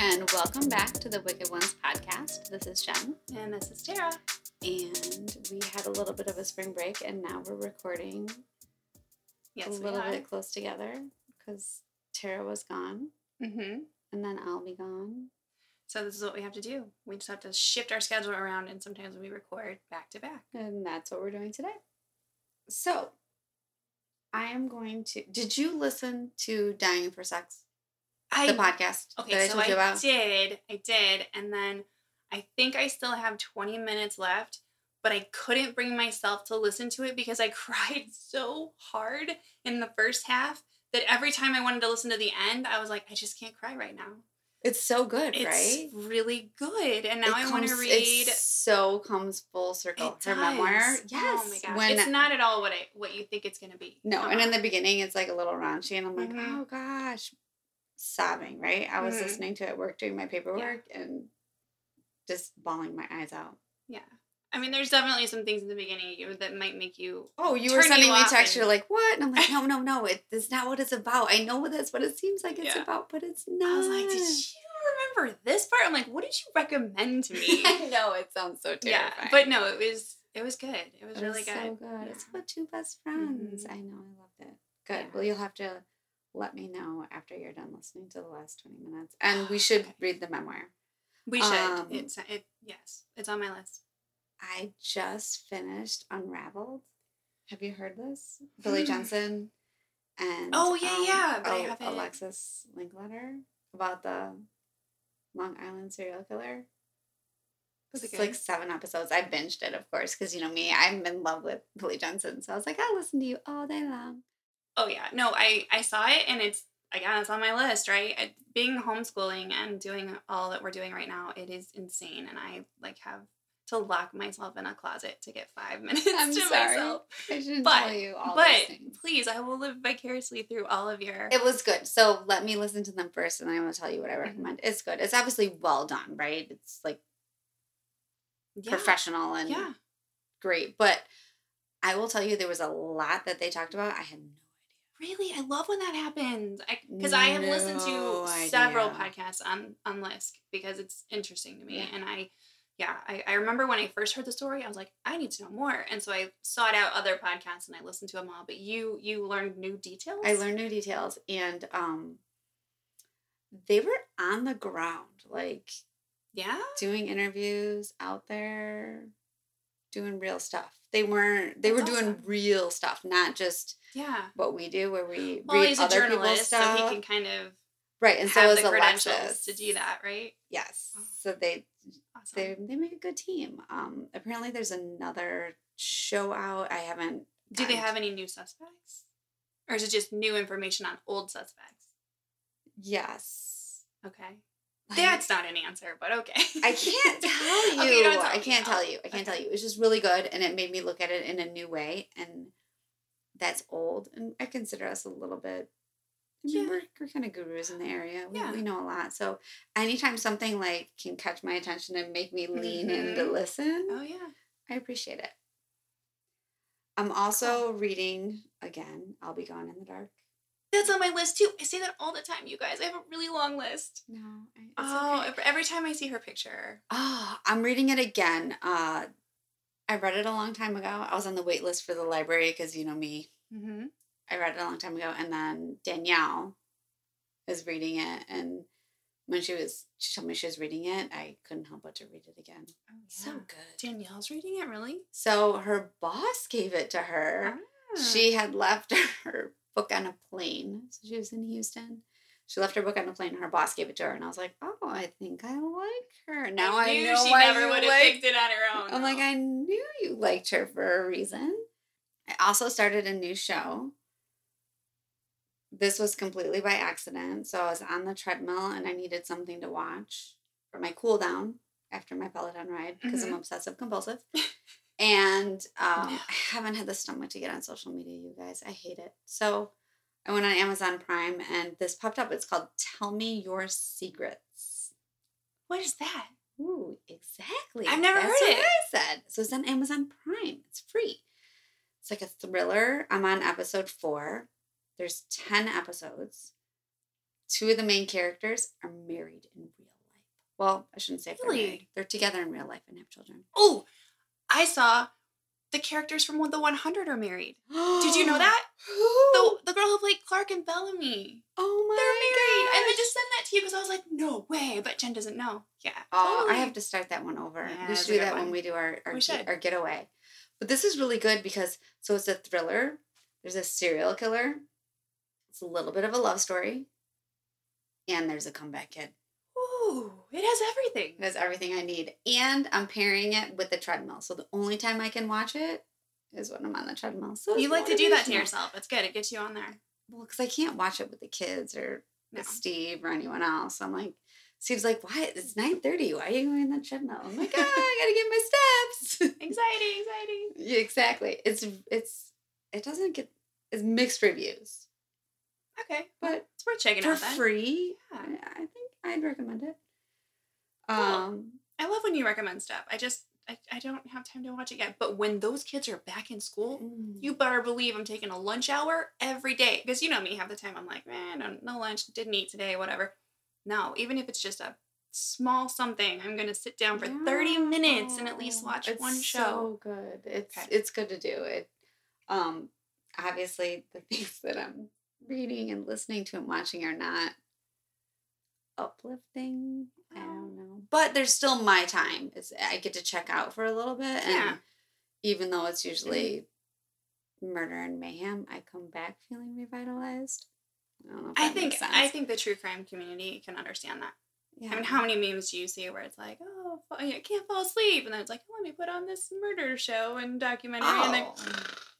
and welcome back to the Wicked Ones podcast. This is Jen, And this is Tara. and we had a little bit of a spring break, and now we're recording Yes, a little bit close together because Tara was gone, Mm-hmm. and then I'll be gone. So this is what we have to do. We just have to shift our schedule around, and sometimes we record back to back. And that's what we're doing today. So, I am going to. Did you listen to Dying for Sex, I the podcast okay, that I so told you I did, I did, and then I think I still have twenty minutes left, but I couldn't bring myself to listen to it because I cried so hard in the first half that every time I wanted to listen to the end, I was like, I just can't cry right now. It's so good, It's right? really good, and now It I want to read. It so comes full circle. Her memoir, yes. Oh my gosh. When it's not at all what I what you think it's gonna be. no, and in Uh-uh. the beginning, it's like a little raunchy, and I'm like, Mhm. oh gosh, sobbing. Right? I was Mhm. listening to it at work doing my paperwork and just bawling my eyes out. Yeah. I mean, there's definitely some things in the beginning that might make you. Oh, you were Turn you sending me off text. You're like, what? And I'm like, no, no, no. It is not what it's about. I know what that's what it seems like it's Yeah. about, but it's not. I was like, did you remember this part? I'm like, what did you recommend to me? I know it sounds so yeah, terrifying. but no, it was it was good. It was It really was good. So good. It's about two best friends. Mhm. I know. I loved it. Good. Yeah. Well, you'll have to let me know after you're done listening to the last 20 minutes. And we should Okay. read the memoir. We should. Um, it's it. Yes, it's on my list. I just finished Unraveled. Have you heard this? Billy Jensen and Oh, yeah, yeah, but I haven't- Alexis Linkletter about the Long Island serial killer. It It's like seven episodes. I binged it, of course, because you know me. I'm in love with Billy Jensen, so I was like, I'll listen to you all day long. Oh yeah, no, I I saw it and it's again it's on my list, right? Being homeschooling and doing all that we're doing right now, it is insane, and I like have to lock myself in a closet to get five minutes I'm to sorry. myself. I shouldn't But- tell you all but please, I will live vicariously through all of your. It was good. So let me listen to them first, and then I'm gonna tell you what I Mhm. recommend. It's good. It's obviously well done, right? It's like yeah, professional and yeah. great. But I will tell you, there was a lot that they talked about. I had no Really, I love when that happens. Because I, have listened No to several idea. podcasts on on LISK because it's interesting to me, Yeah. and I. Yeah, I, I remember when I first heard the story, I was like, I need to know more, and so I sought out other podcasts and I listened to them all. But you you learned new details. I learned new details, and um, they were on the ground, like Yeah. doing interviews out there, doing real stuff. They weren't. They That's were doing awesome. real stuff, not just Yeah. what we do, where we Well, read he's a other people's journalist, so he can kind of right, and so have is the credentials Alexis to do that, right? Yes, Oh. so they Awesome. they they make a good team. Um, apparently there's another show out. I haven't. do they have any new suspects, or is it just new information on old suspects? Yes. Okay, that's not an answer, but okay. I can't tell you. Okay, tell I can't tell you. I can't okay. tell you. It was just really good, and it made me look at it in a new way. And that's old, and I consider us a little bit. I mean, Yeah. we're, we're kind of gurus in the area. We, Yeah. we know a lot. So anytime something like can catch my attention and make me lean in to Mhm. listen, Oh yeah. I appreciate it. I'm also reading again. I'll be gone in the dark. That's on my list too. I say that all the time, you guys. I have a really long list. No, I, oh, okay. every time I see her picture. Oh, I'm reading it again. Uh, I read it a long time ago. I was on the wait list for the library because you know me. Mm-hmm. I read it a long time ago, and then Danielle is reading it, and when she was, she told me she was reading it. I couldn't help but to read it again. Oh, So good. Danielle's reading it, really? So her boss gave it to her. Ah. She had left her book on a plane. So she was in Houston. She left her book on the plane. and Her boss gave it to her, and I was like, "Oh, I think I like her now. I, knew know she why never would have like picked it on her own. I'm like. I knew you liked her for a reason. I also started a new show. This was completely by accident. So I was on the treadmill and I needed something to watch for my cool down after my Peloton ride because I'm obsessive compulsive. and um, No. I haven't had the stomach to get on social media, you guys. I hate it. So I went on Amazon Prime and this popped up. It's called Tell Me Your Secrets. what is that? Ooh, exactly. I've never That's heard what it. I said. So it's on Amazon Prime. It's free. It's like a thriller. I'm on episode four. There's 10 episodes. Two of the main characters are married in real life. Well, I shouldn't say if they're Really? married. They're together in real life and have children. Oh, I saw the characters from the 100 are married. Did you know that? Who? The, the girl and Bellamy. oh my They're married. And I just sent that to you because I was like, no way. But Jen doesn't know. Yeah. Oh, I have to start that one over. Yeah, we should do that one. when we do our our, our getaway. But this is really good because so it's a thriller. There's a serial killer. It's a little bit of a love story. And there's a comeback kid. Ooh, it has everything. It has everything I need. And I'm pairing it with the treadmill. So the only time I can watch it is when I'm on the treadmill. So You like to do that to yourself. It's good. It gets you on there. Well, because I can't watch it with the kids or No. with Steve or anyone else. I'm like, Steve's like, why? It's 9.30. Why are you going on the treadmill? I'm like, ah, I gotta get my steps. Anxiety, anxiety. yeah, exactly. It's it's it doesn't get it's mixed reviews. Okay. But It's worth checking for out then. free, Yeah. I, I think I'd recommend it. Cool. Um I love when you recommend stuff. I just, I, I don't have time to watch it yet. But when those kids are back in school, mm, you better believe I'm taking a lunch hour every day. Because you know me, half the time I'm like, man, no, no lunch, didn't eat today, whatever. No, even if it's just a small something, I'm going to sit down for 30 minutes and at least watch it's one show. So good. It's Okay. it's good to do it. Um, obviously the things that I'm reading and listening to and watching are not uplifting. I don't um, know, but there's still my time. It's I get to check out for a little bit, and Yeah. even though it's usually mm-hmm. murder and mayhem, I come back feeling revitalized. I don't know. I think I think the true crime community can understand that. Yeah. I mean, how many memes do you see where it's like, oh, I can't fall asleep, and then it's like, let me put on this murder show and documentary, and then Oh.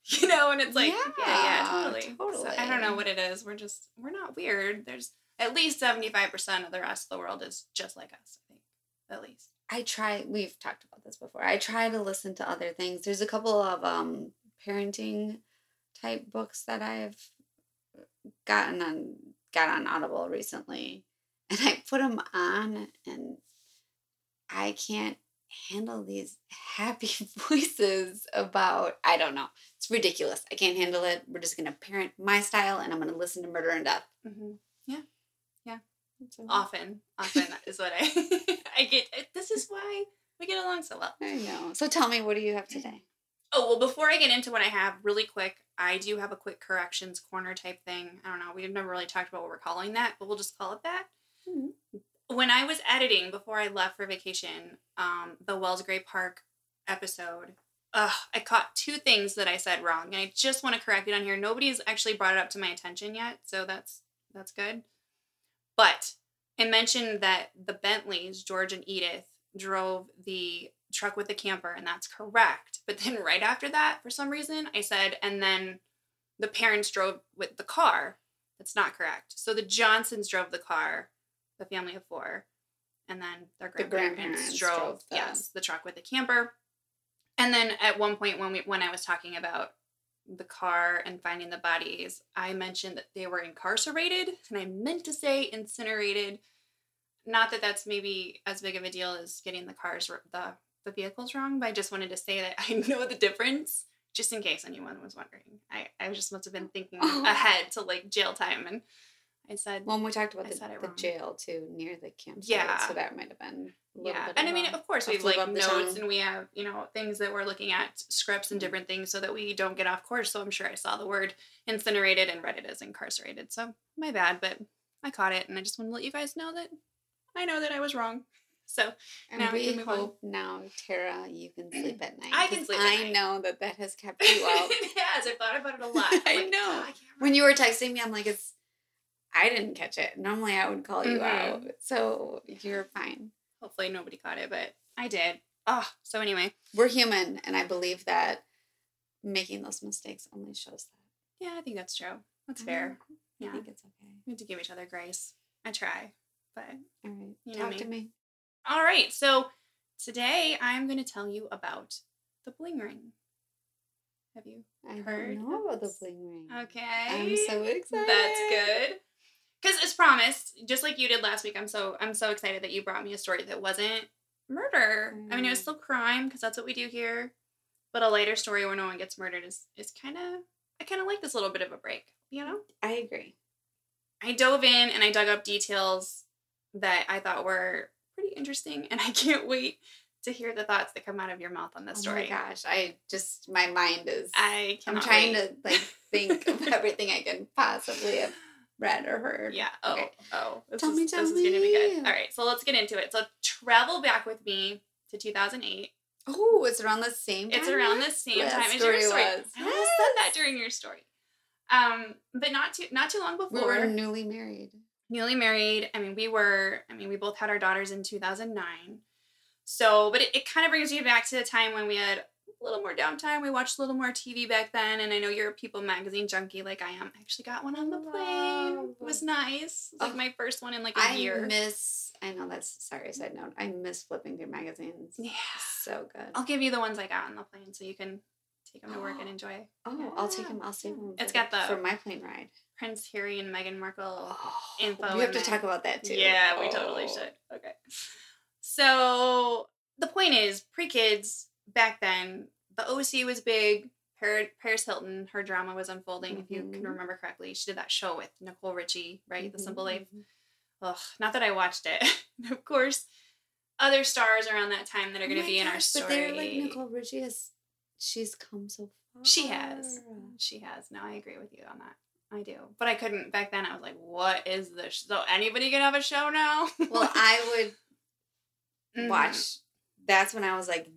you know, and it's like, yeah, yeah, Yeah, totally. So I don't know what it is. We're just we're not weird. There's at least seventy five percent of the rest of the world is just like us. I think at least. I try we've talked about this before. I try to listen to other things. There's a couple of um parenting type books that I've gotten on got on Audible recently. And I put them on and I can't handle these happy voices about I don't know. It's ridiculous. I can't handle it. We're just going to parent my style and I'm going to listen to murder and death. Mm-hmm. So- Often, often is what I I get. This is why we get along so well. I know. So tell me what do you have today? Oh, well, before I get into what I have, really quick, I do have a quick corrections corner type thing. I don't know. We've never really talked about what we're calling that, but we'll just call it that. Mhm. When I was editing before I left for vacation, um, the Wells Gray Park episode, ugh, I caught two things that I said wrong, and I just want to correct it on here. Nobody's actually brought it up to my attention yet, so that's that's good. But I mentioned that the Bentleys, George and Edith, drove the truck with the camper, and that's correct. But then right after that, for some reason, I said, and then the parents drove with the car. That's not correct. So the Johnsons drove the car, the family of four, and then their The grandparents, grandparents drove, drove the- yes, the truck with the camper. And then at one point when we when I was talking about the car and finding the bodies, I mentioned that they were incarcerated, and I meant to say incinerated. Not that that's maybe as big of a deal as getting the cars the the vehicles wrong, but I just wanted to say that I know the difference, just in case anyone was wondering. I I just must have been thinking Oh. ahead to like jail time, and I said, Well, we talked about I the, the wrong. jail too, near the campsite. Yeah. So that might have been. A little yeah, and I mean, of course, we have like notes tongue. and we have you know things that we're looking at, scripts and Mhm. different things, so that we don't get off course. So I'm sure I saw the word incinerated and read it as incarcerated. So my bad, but I caught it, and I just want to let you guys know that I know that I was wrong. So And now we we can move on. now, Tara, you can sleep at night. I can sleep at I night. know that that has kept you up. it has. I've thought about it a lot. I'm I like, know. "God, I when you were texting me, I'm like, it's. I didn't catch it. Normally, I would call you Mhm. out, so you're fine. Hopefully nobody caught it, but I did. Oh, so anyway, We're human, and I believe that making those mistakes only shows that. yeah, I think that's true. That's fair. I Yeah. think it's okay. We have to give each other grace. I try, but All right, You know talk me. to me. all right. So today I'm going to tell you about the bling ring. Have you? I Heard don't know of about the bling ring. Okay. I'm so excited. That's good. Because as promised, just like you did last week, I'm so I'm so excited that you brought me a story that wasn't murder. I mean, it was Mm. still crime because that's what we do here, but a lighter story where no one gets murdered is is kind of I kind of like this little bit of a break. You know, I agree. I dove in and I dug up details that I thought were pretty interesting, and I can't wait to hear the thoughts that come out of your mouth on this Oh story. Oh my gosh, I just my mind is. I I'm trying wait. to like think of everything I can possibly have read or heard. Yeah. Oh. Okay. Oh. This Tell is, me, this tell is gonna be good. All right. So let's get into it. So travel back with me to 2008. Oh, it's around the same. Time it's around the same time as your story was. I almost said that during your story. Um, but not too not too long before We were newly married. newly married. I mean, we were. I mean, we both had our daughters in 2009. So, but it, it kind of brings me back to the time when we had a little more downtime. We watched a little more TV back then, and I know you're a People magazine junkie like I am. I actually got one on the plane. It was nice. It was like Oh, my first one in like a I year. I miss. I know that's sorry. Side note. I miss flipping through magazines. yeah. So good. I'll give you the ones I got on the plane so you can take them to work and enjoy. Oh, I'll take them. I'll save yeah. them. It's got the- for my plane ride. Prince Harry and Meghan Markle. Oh, info We have to there. talk about that too. Yeah, we totally Oh. should. Okay. So the point is, pre kids back then, the OC was big. Paris Hilton, her drama was unfolding. If you can Mhm. remember correctly, she did that show with Nicole Richie, right? The Simple Mhm, Life. mhm. Ugh, not that I watched it. And of course, other stars around that time that are Oh going to my be in our gosh, story. But they're like Nicole Richie has. She's come so far. She has. She has. No, I agree with you on that. I do. But I couldn't back then. I was like, what is this? So anybody can have a show now? Well, I would Mhm. watch. That's when I was like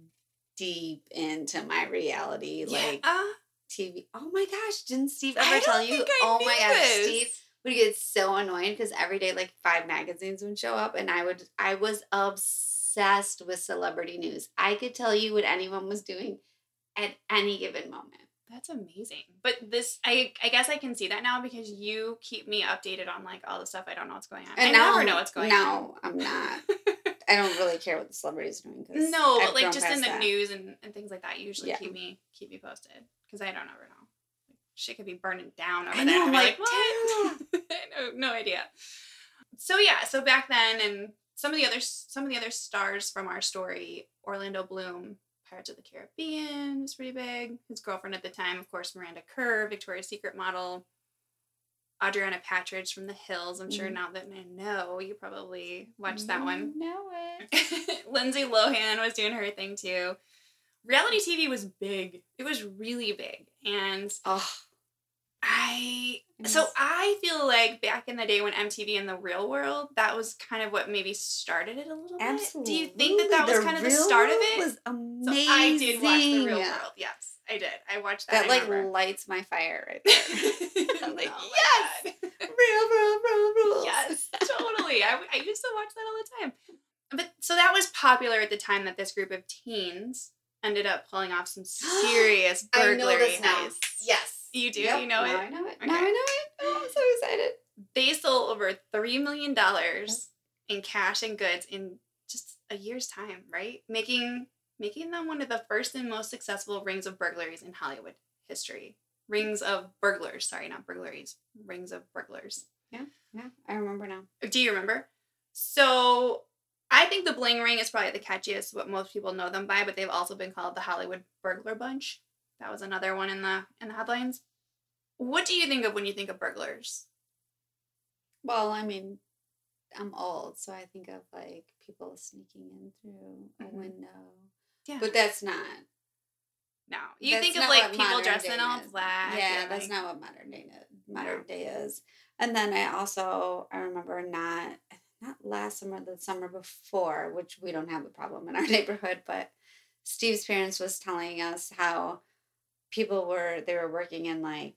deep into my reality, like uh yeah. TV. Oh my gosh, didn't Steve ever tell you? oh my gosh, this. Steve would get so annoyed because every day like five magazines would show up and I would I was obsessed with celebrity news. I could tell you what anyone was doing at any given moment. That's amazing. But this, I I guess I can see that now because you keep me updated on like all the stuff I don't know what's going on. I now never know what's going on. No, I'm not. I don't really care what the celebrities are doing. no, I've but like just in the that. news and, and things like that, usually Yeah. keep me keep me posted because I don't ever know. Shit could be burning down over I there. know, I'm I'd like, what? Know, no idea. So yeah, so back then, and some of the other some of the other stars from our story, Orlando Bloom, Pirates of the Caribbean was pretty big. His girlfriend at the time, of course, Miranda Kerr, Victoria's Secret model. Audrina Patridge from The Hills. I'm sure Mhm. now that I know, you probably watched that one. Know it. Lindsay Lohan was doing her thing too. Reality TV was big. It was really big. And Oh, I so I feel like back in the day when MTV in the real world, that was kind of what maybe started it a little absolutely. bit. Do you think that that was kind of the start of it? Was so amazing. I did watch the real world. Yes, I did. I watched that. That I like remember. lights my fire right there. I'm like, Oh yes, real, real, real rules. Yes, totally. I, I used to watch that all the time. But so that was popular at the time that this group of teens ended up pulling off some serious burglary I know this now. Yes. You do? Yep, You know now it? I know it. Okay. Now I know it. Oh, I'm so excited. They stole over $3 million in cash and goods in just a year's time, right? Making making them one of the first and most successful rings of burglaries in Hollywood history. Rings of burglars, sorry, not burglaries. Rings of burglars. Yeah, yeah, I remember now. Do you remember? So I think the bling ring is probably the catchiest, what most people know them by, but they've also been called the Hollywood burglar bunch. That was another one in the in the headlines. What do you think of when you think of burglars? Well, I mean, I'm old, so I think of like people sneaking in through a Mhm. window. Yeah. But that's not. No. You that's think of like people dressed in all black. Yeah, that's like- not what modern day modern No. day is. And then I also I remember not not last summer, the summer before, which we don't have a problem in our neighborhood, but Steve's parents was telling us how people were they were working in like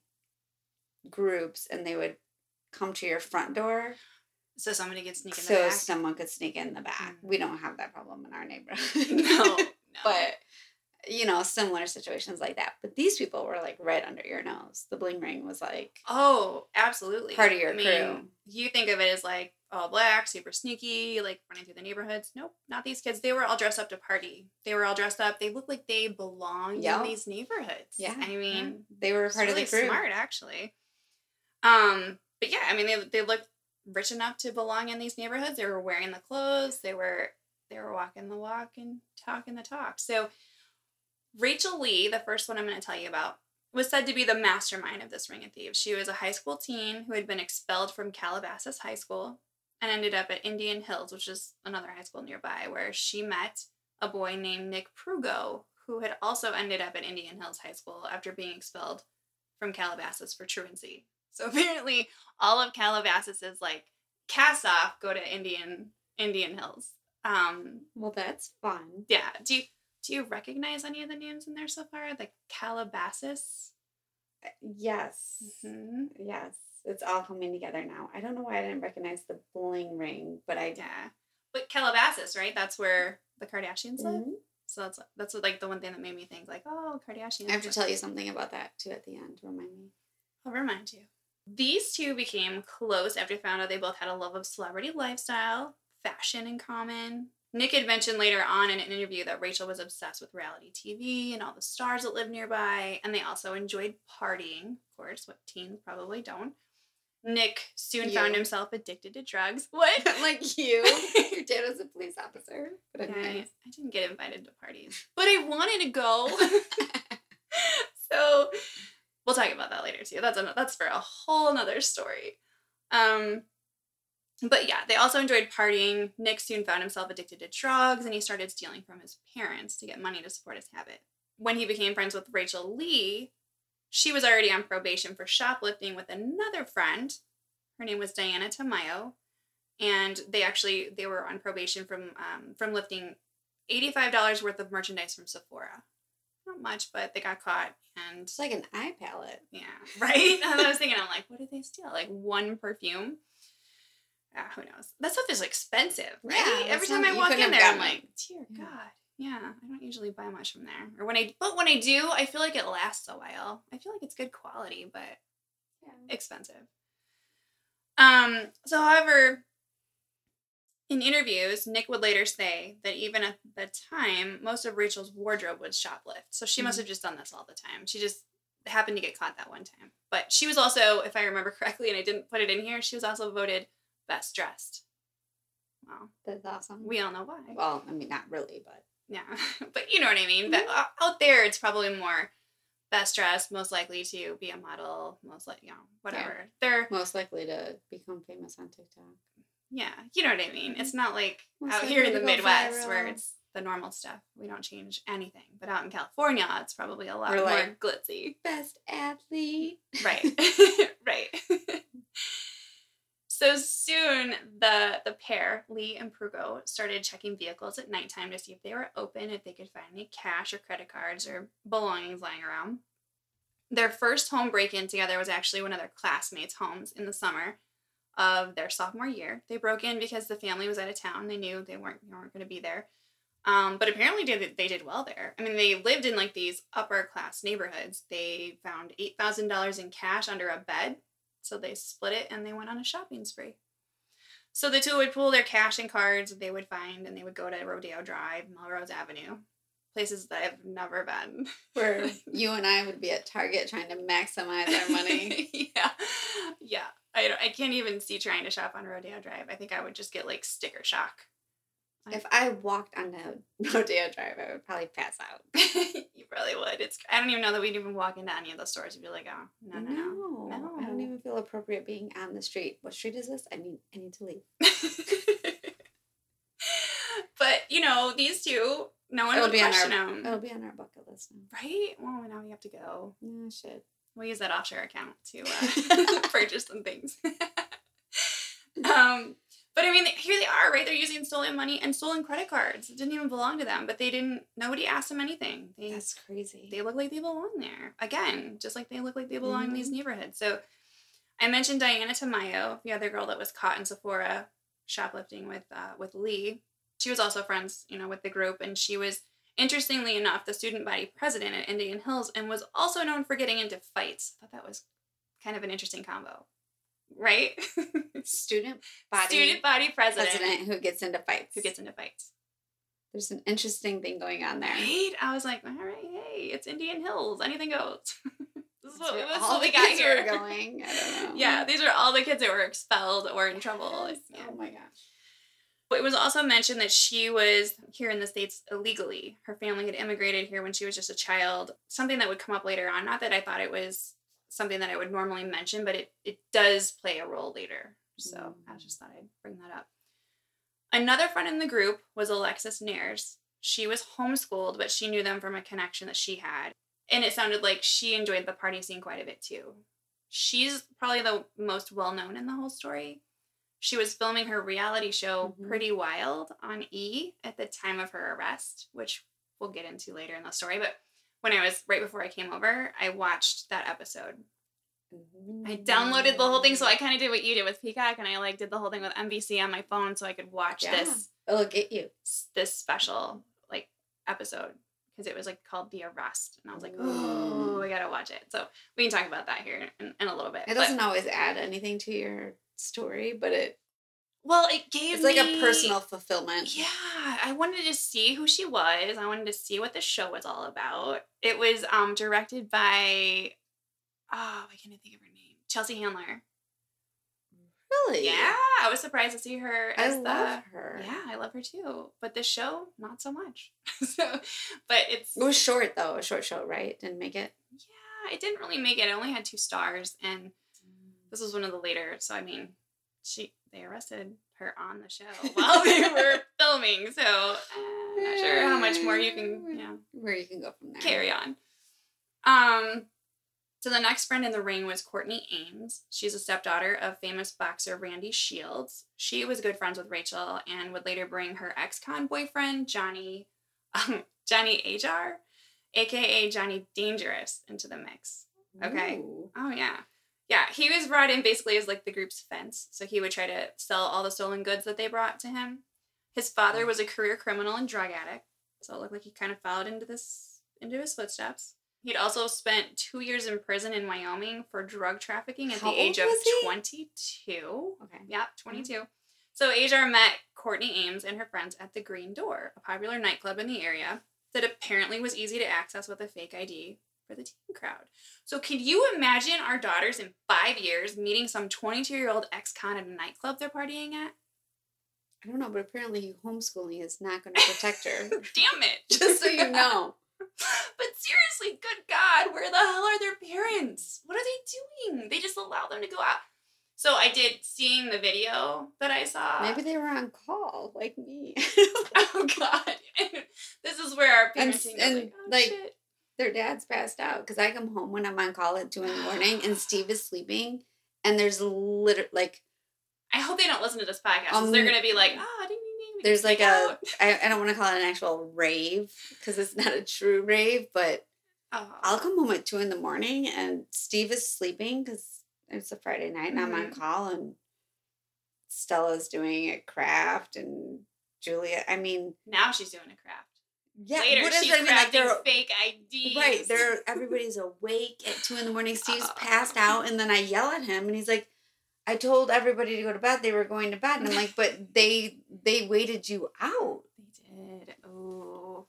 groups and they would come to your front door So somebody gets sneaking in so the back. someone could sneak in the back. Mm. We don't have that problem in our neighborhood. no, no. but you know, similar situations like that. But these people were like right under your nose. The bling ring was like Oh, absolutely. Part of your I mean, crew. You think of it as like all black, super sneaky, like running through the neighborhoods. Nope, not these kids. They were all dressed up to party. They were all dressed up. They looked like they belonged Yeah. in these neighborhoods. yeah. I mean, they were part really of the crew. smart actually. Um, but yeah, I mean, they they looked rich enough to belong in these neighborhoods. They were wearing the clothes. They were they were walking the walk and talking the talk. So Rachel Lee, the first one I'm going to tell you about, was said to be the mastermind of this ring of thieves. She was a high school teen who had been expelled from Calabasas High School and ended up at Indian Hills, which is another high school nearby, where she met a boy named Nick Prugo, who had also ended up at Indian Hills High School after being expelled from Calabasas for truancy. So apparently, all of Calabasas's like cast off go to Indian Indian Hills. Um, Well, that's fun. yeah. Do you do you recognize any of the names in there so far? Like Calabasas. Yes. hmm Yes. It's all coming together now. I don't know why I didn't recognize the bling ring, but I Yeah. But Calabasas, right? That's where the Kardashians live. Mhm. So that's that's like the one thing that made me think like, oh, Kardashians. I have to tell you something about that too at the end. Remind me. I'll remind you. These two became close after found out they both had a love of celebrity lifestyle, fashion in common. Nick had mentioned later on in an interview that Rachel was obsessed with reality TV and all the stars that live nearby, and they also enjoyed partying, of course, what teens probably don't. Nick soon found himself addicted to drugs. What? like you. Your dad was a police officer. But Yeah, I. I didn't get invited to parties, but I wanted to go. so we'll talk about that later too. That's a, that's for a whole nother story. Um, but yeah, they also enjoyed partying. Nick soon found himself addicted to drugs, and he started stealing from his parents to get money to support his habit. When he became friends with Rachel Lee, she was already on probation for shoplifting with another friend. Her name was Diana Tamayo, and they actually they were on probation from um, from lifting eighty five dollars worth of merchandise from Sephora. Not much, but they got caught, and It's like an eye palette. yeah, right. I was thinking, I'm like, what did they steal? Like one perfume? Ah, who knows? That stuff is expensive, right? Yeah, Every time I walk in there, I'm like, dear Yeah. God. Yeah, I don't usually buy much from there. Or when I, but when I do, I feel like it lasts a while. I feel like it's good quality, but Yeah. expensive. Um, so however, in interviews, Nick would later say that even at the time, most of Rachel's wardrobe was shoplift. So she must Mhm. have just done this all the time. She just happened to get caught that one time. But she was also, if I remember correctly, and I didn't put it in here, she was also voted best dressed. Well, That's awesome. we all know why. well, I mean, not really, but Yeah, but you know what I mean. But mhm. uh, out there, it's probably more best dressed, most likely to be a model, most like you know whatever. They're most likely to become famous on TikTok. yeah, you know what I mean. It's not like Most out here in the likely to go Midwest where it's the normal stuff. We don't change anything. But out in California, it's probably a lot We're more like- glitzy. Best athlete. Right, right. So soon, the the pair, Lee and Prugo, started checking vehicles at nighttime to see if they were open, if they could find any cash or credit cards or belongings lying around. Their first home break in together was actually one of their classmates' homes in the summer of their sophomore year. They broke in because the family was out of town. They knew they weren't, weren't going to be there. Um, but apparently they, they did well there. I mean, they lived in like these upper class neighborhoods. They found $8,000 in cash under a bed. So they split it and they went on a shopping spree. So the two would pull their cash and cards that they would find and they would go to Rodeo Drive, Melrose Avenue, places that I've never been. Where you and I would be at Target trying to maximize our money. yeah. Yeah. I, don't- I can't even see trying to shop on Rodeo Drive. I think I would just get like sticker shock. if I walked onto Rodeo Drive, I would probably pass out. you probably would. It's I don't even know that we'd even walk into any of those stores. You'd be like, oh no no no. no, I don't No. even feel appropriate being on the street. What street is this? I need, I need to leave. but you know these two, no one It'll would be on our, them, it'll be on our bucket list now. right? Well, now we have to go. Yeah, shit. We'll use that offshore account to uh, purchase some things. um, but I mean, here they are, right? They're using stolen money and stolen credit cards. It didn't even belong to them, but they didn't. Nobody asked them anything. They That's crazy. they look like they belong there again, just like they look like they belong in Mm-hmm. these neighborhoods. So, I mentioned Diana Tamayo, the other girl that was caught in Sephora shoplifting with uh, with Lee. She was also friends, you know, with the group, and she was interestingly enough the student body president at Indian Hills, and was also known for getting into fights. I thought that was kind of an interesting combo, right? Student body student body president, president who gets into fights. who gets into fights. There's an interesting thing going on there. Right? I was like, all right, hey, it's Indian Hills. Anything goes. this is what, where this is all what we the got kids here. were going. I don't know. Yeah, these are all the kids that were expelled or in trouble. Yes. Yeah. Oh my gosh. But it was also mentioned that she was here in the States illegally. Her family had immigrated here when she was just a child. Something that would come up later on. Not that I thought it was something that I would normally mention, but it, it does play a role later. So I Mm. just thought I'd bring that up. Another friend in the group was Alexis Neiers. She was homeschooled, but she knew them from a connection that she had. And it sounded like she enjoyed the party scene quite a bit too. She's probably the most well known in the whole story. She was filming her reality show Mhm. Pretty Wild on E at the time of her arrest, which we'll get into later in the story. But when I was right before I came over, I watched that episode. I downloaded the whole thing, so I kind of did what you did with Peacock, and I like did the whole thing with NBC on my phone, so I could watch Yeah. this It'll get you. this special like episode because it was like called The Arrest, and I was like, oh, I gotta watch it. So we can talk about that here in, in a little bit. It doesn't always add anything to your story, but it well, it gave it's like a personal fulfillment. Yeah, I wanted to see who she was. I wanted to see what the show was all about. It was um directed by oh, I can't think of her name. Chelsea Handler. Really? Yeah, I was surprised to see her I as the love her. Yeah, I love her too. But this show, not so much. so, but it's It was short though, a short show, right? Didn't make it. yeah, it didn't really make it. It only had two stars, and this was one of the later. So I mean, she they arrested her on the show while they were filming. So eh, not sure how much more you can you know Where you can go from there. carry on. Um, so the next friend in the ring was Courtney Ames. She's a stepdaughter of famous boxer Randy Shields. She was good friends with Rachel and would later bring her ex-con boyfriend Johnny, um, Johnny Ajar, aka Johnny Dangerous, into the mix. Okay. Ooh. Oh yeah. Yeah, he was brought in basically as like the group's fence. So he would try to sell all the stolen goods that they brought to him. His father was a career criminal and drug addict. So it looked like he kind of followed into this into his footsteps. He'd also spent two years in prison in Wyoming for drug trafficking at How the age of 22. Okay. Yep, mm-hmm. 22. So Ajar met Courtney Ames and her friends at the Green Door, a popular nightclub in the area that apparently was easy to access with a fake ID for the teen crowd. So can you imagine our daughters in five years meeting some 22 year old ex-con at a nightclub they're partying at? I don't know, but apparently homeschooling is not going to protect her. Damn it. Just so you know. But seriously, good God, where the hell are their parents? What are they doing? They just allow them to go out. So I did seeing the video that I saw. Maybe they were on call, like me. Oh God. this is where our And- parenting is and, like, oh, like, shit. Their dad's passed out because I come home when I'm on call at two in the morning and Steve is sleeping, and there's literally like I hope they don't listen to this podcast. 'cause they're Um, gonna be like, ah, ding ding ding. There's like a out." I, I don't want to call it an actual rave because it's not a true rave, but Oh. I'll come home at two in the morning and Steve is sleeping because it's a Friday night and I'm on Mhm. call and Stella's doing a craft and Julia. I mean, Now she's doing a craft. yeah, Later, what it? I mean, like they're fake IDs. right. They're everybody's awake at two in the morning. Steve's passed out, and then I yell at him, and he's like. I told everybody to go to bed. They were going to bed, and I'm like, "But they they waited you out." They did. Oh.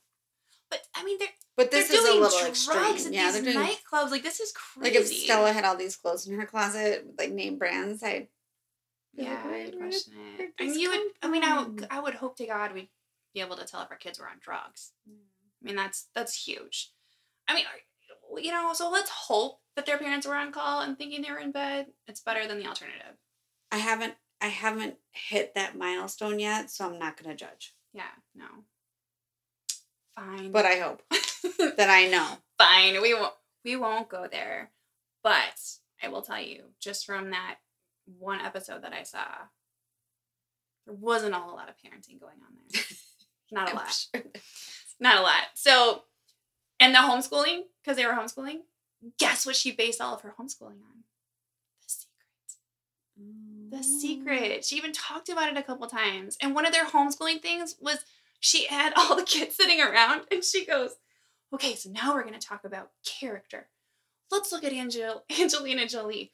But I mean, they're But they're this is a little drugs extreme. at Yeah, these they're doing nightclubs. Like this is crazy. Like if Stella had all these clothes in her closet, with, like name brands, I'd Yeah, I'd "Where- where question it. I mean, you would. I mean, I would. I would hope to God we'd be able to tell if our kids were on drugs. Mm. I mean, that's that's huge. I mean, you know, so let's hope that their parents were on call and thinking they were in bed. It's better than the alternative. I haven't I haven't hit that milestone yet, so I'm not gonna judge. Yeah, no. Fine. But I hope that I know. fine. We won't. We won't go there. But I will tell you, just from that one episode that I saw, there wasn't all a whole lot of parenting going on there. Not a lot. sure. Not a lot. So, and the homeschooling, because they were homeschooling, guess what she based all of her homeschooling on? The secret. The secret. She even talked about it a couple times. And one of their homeschooling things was she had all the kids sitting around and she goes, Okay, so now we're going to talk about character. Let's look at Angel- Angelina Jolie.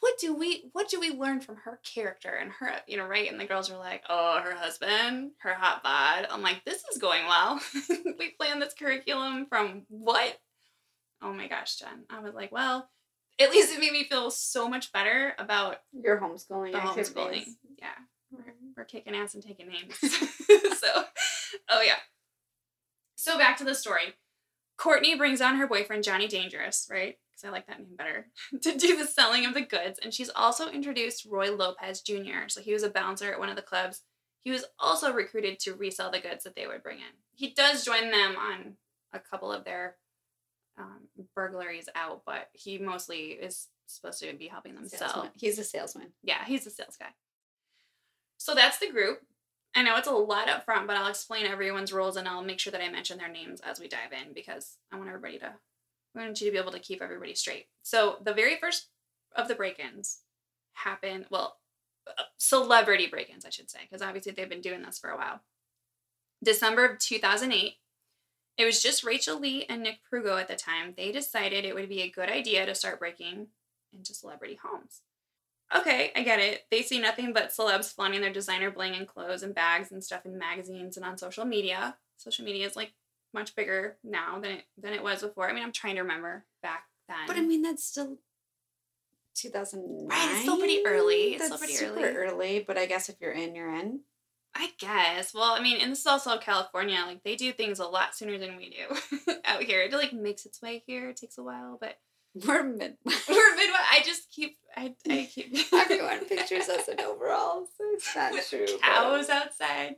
What do we what do we learn from her character and her, you know, right? And the girls are like, "Oh, her husband, her hot bod." I'm like, "This is going well." we planned this curriculum from what? Oh my gosh, Jen. I was like, "Well, at least it made me feel so much better about Your homeschooling the activities. homeschooling. Yeah, we're, we're kicking ass and taking names. so, oh yeah. So back to the story. Courtney brings on her boyfriend Johnny Dangerous, right? Because I like that name better, to do the selling of the goods. And she's also introduced Roy Lopez Jr. So he was a bouncer at one of the clubs. He was also recruited to resell the goods that they would bring in. He does join them on a couple of their um, burglaries out, but he mostly is supposed to be helping them sell. He's a salesman. Yeah, he's a sales guy. So that's the group. I know it's a lot up front, but I'll explain everyone's roles and I'll make sure that I mention their names as we dive in because I want everybody to, I want you to be able to keep everybody straight. So the very first of the break ins happened, well, uh, celebrity break ins, I should say, because obviously they've been doing this for a while. December of 2008. It was just Rachel Lee and Nick Prugo at the time. They decided it would be a good idea to start breaking into celebrity homes okay, I get it. They see nothing but celebs flaunting their designer bling and clothes and bags and stuff in magazines and on social media. Social media is like much bigger now than it than it was before. I mean, I'm trying to remember back then. But I mean, that's still 2009. Right, it's still pretty early. It's That's still pretty super early. early. But I guess if you're in, you're in. I guess. Well, I mean, and this is also California. Like they do things a lot sooner than we do out here. It like makes its way here. It takes a while, but We're mid. we're Midwest. I just keep. I, I keep. Everyone pictures us in overalls. It's not with true. but cows outside.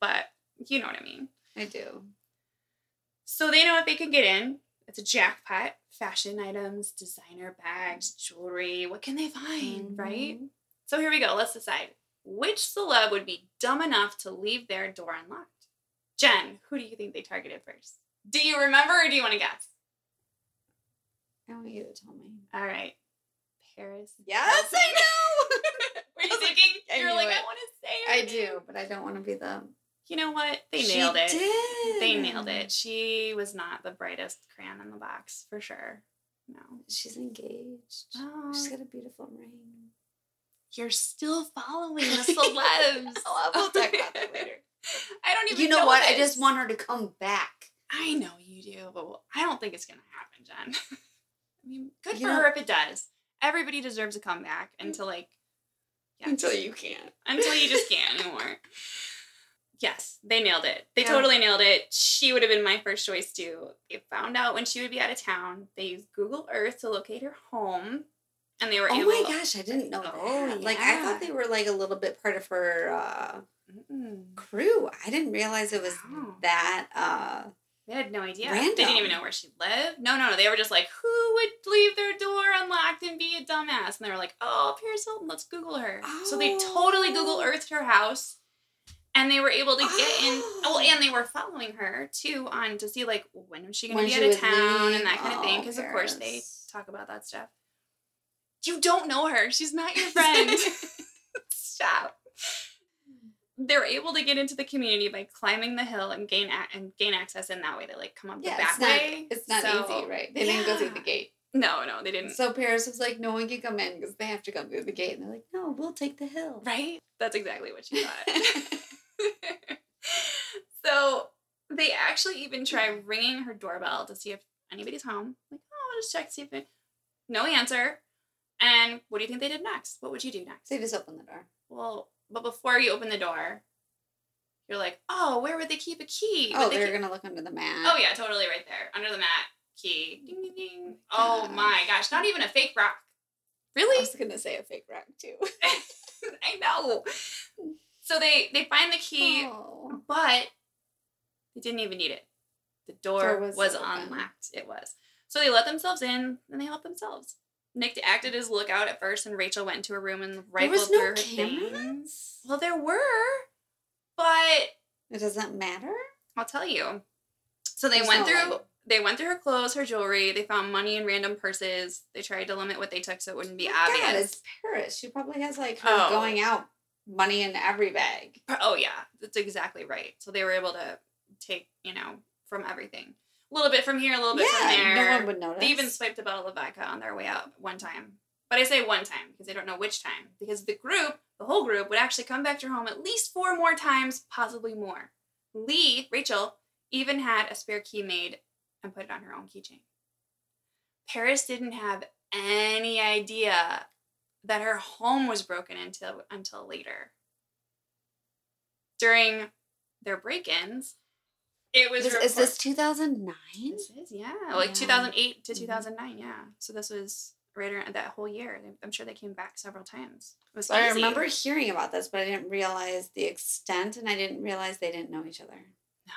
But you know what I mean. I do. So they know if they can get in, it's a jackpot. Fashion items, designer bags, jewelry. What can they find, right? Mhm. So here we go. Let's decide which celeb would be dumb enough to leave their door unlocked. Jen, who do you think they targeted first? Do you remember or do you want to guess? I want you to tell me. All right. Paris. Yes, I know. Were you I like, thinking? You're like, it. I want to say her I name." do, but I don't want to be the. You know what? They She nailed it. Did. They nailed it. She was not the brightest crayon in the box, for sure. No. She's engaged. Oh, She's got a beautiful ring. You're still following the celebs. Oh, we'll talk about that later. I don't even You know, what? I just want her to come back. I know you do, but I don't think it's gonna happen, Jen. I mean, good You for know- her if it does. Everybody deserves a comeback mm. until like yes. Until you can't. until you just can't anymore. Yes, they nailed it. They Yeah. totally nailed it. She would have been my first choice too. They found out when she would be out of town. They used Google Earth to locate her home, and they were Oh my gosh, I didn't know Oh, that. Like I thought they were like a little bit part of her uh Mm. crew. I didn't realize it was Wow. that uh They had no idea. They didn't even know where she lived. No, no, no. They were just like, who would leave their door unlocked and be a dumbass? And they were like, oh, Paris Hilton, let's Google her. So they totally Google Oh. Earthed her house. And they were able to get in. Oh, Oh. and they were following her too on to see like when was she going to be out of town leave. and that kind of thing. Oh, Because of course they talk about that stuff. You don't know her. She's not your friend. Stop. They're able to get into the community by climbing the hill and gain a- and gain access in that way. They like come up yeah, the back it's not way. it's not So- easy, right? They didn't go through the gate. No, no, they didn't. So Paris was like, no one can come in because they have to come through the gate. And they're like, no, we'll take the hill. Right? That's exactly what she thought. so they actually even try ringing her doorbell to see if anybody's home. Like, oh, I'll just check to see if it. No answer. And what do you think they did next? What would you do next? They just opened the door. Well, but before you open the door, you're like, oh, where would they keep a key? Oh, Would they they're keep- gonna look under the mat. Oh yeah, totally right there. Under the mat. Key. Ding ding ding. Oh my gosh. Not even a fake rock. Really? I was gonna say a fake rock too. I know. So they they find the key, Oh. but they didn't even need it. The door, Door was, was unlocked. It was. So they let themselves in and they helped themselves. Nick acted as lookout at first, and Rachel went into a room and rifled was no through her cameras. things. Well, there were, but It doesn't matter. I'll tell you. So they There's went no through light. they went through her clothes, her jewelry, they found money in random purses. They tried to limit what they took so it wouldn't be oh My God, it's Paris. She probably has like her Oh. going out money in every bag. Oh yeah, that's exactly right. So they were able to take, you know, from everything. A little bit from here, a little bit from yeah, there. no one would notice. They even swiped a bottle of vodka on their way out one time. But I say one time because they don't know which time. Because the group, the whole group, would actually come back to her home at least four more times, possibly more. Lee, Rachel, even had a spare key made and put it on her own keychain. Paris didn't have any idea that her home was broken into until later. During their break ins, It was. This, is this 2009? This is yeah, like Yeah. 2008 to Mhm. 2009. Yeah, so this was right around that whole year. I'm sure they came back several times. It was So I remember hearing about this, but I didn't realize the extent, and I didn't realize they didn't know each other.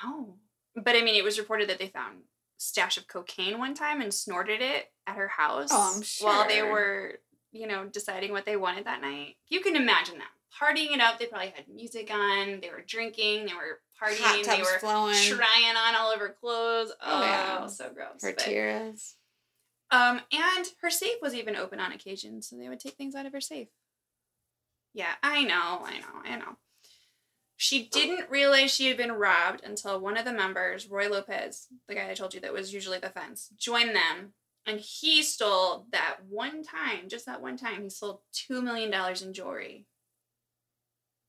No, but I mean, it was reported that they found stash of cocaine one time and snorted it at her house. Oh, I'm While they were, you know, deciding what they wanted that night. You can imagine them partying it up. They probably had music on. They were drinking. They were partying. Hot they tubs were flowing. trying on all of her clothes. Oh, Oh, yeah. so gross. Her But- tears. Um, and her safe was even open on occasion, so they would take things out of her safe. Yeah, I know, I know, I know. She didn't realize she had been robbed until one of the members, Roy Lopez, the guy I told you that was usually the fence, joined them. And he stole that one time, just that one time, he stole $2 million in jewelry.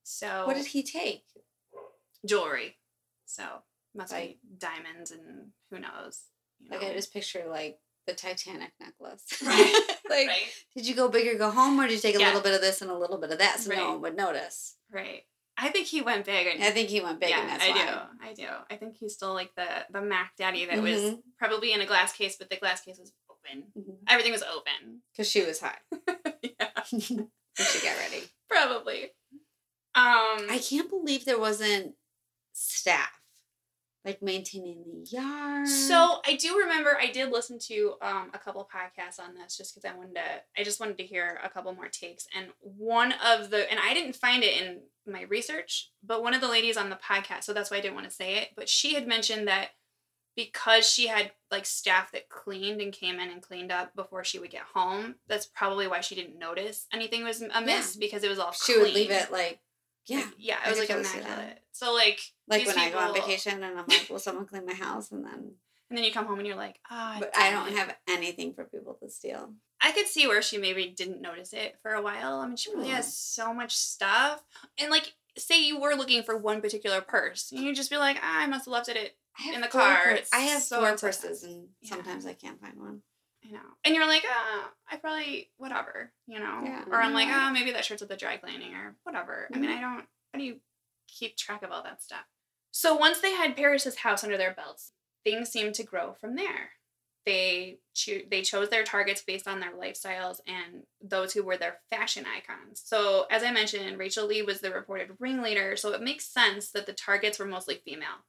So, What did he take? Jewelry. So, must Like- be diamonds and who knows. You Like. I just picture like the Titanic necklace. Right. like, right. did you go big or go home, or did you take a Yeah. little bit of this and a little bit of that so no one would notice? Right. I think he went big. And, I think he went big, yeah, and that's I why. do. I do. I think he's still like the the Mac Daddy that was Mhm. probably in a glass case, but the glass case was open. Everything was open. Because she was high. yeah, should get ready. probably. Um, I can't believe there wasn't staff like maintaining the yard. So I do remember I did listen to um, a couple podcasts on this just because I wanted to. I just wanted to hear a couple more takes, and one of the and I didn't find it in my research, but one of the ladies on the podcast, so that's why I didn't want to say it, but she had mentioned that because she had like staff that cleaned and came in and cleaned up before she would get home, that's probably why she didn't notice anything was amiss because it was all she would leave it like yeah, Like, yeah, I it was like totally see that. immaculate. So like like these when I go on vacation and I'm like, will someone clean my house? And then, and then you come home and you're like, ah, but I don't it." have anything for people to steal. I could see where she maybe didn't notice it for a while. I mean, she probably Yeah. has so much stuff. And like, say you were looking for one particular purse, and you'd just be like, ah, I must have left it In the car, I have so four purses, and Yeah. sometimes I can't find one. You know. And you're like, ah, I probably, whatever, you know. Yeah. Or I'm like, ah, maybe that shirt's at the dry cleaning or whatever. I mean, I don't, how do you keep track of all that stuff? So once they had Paris's house under their belts, things seemed to grow from there. They cho- they chose their targets based on their lifestyles and those who were their fashion icons. So as I mentioned, Rachel Lee was the reported ringleader, so it makes sense that the targets were mostly female.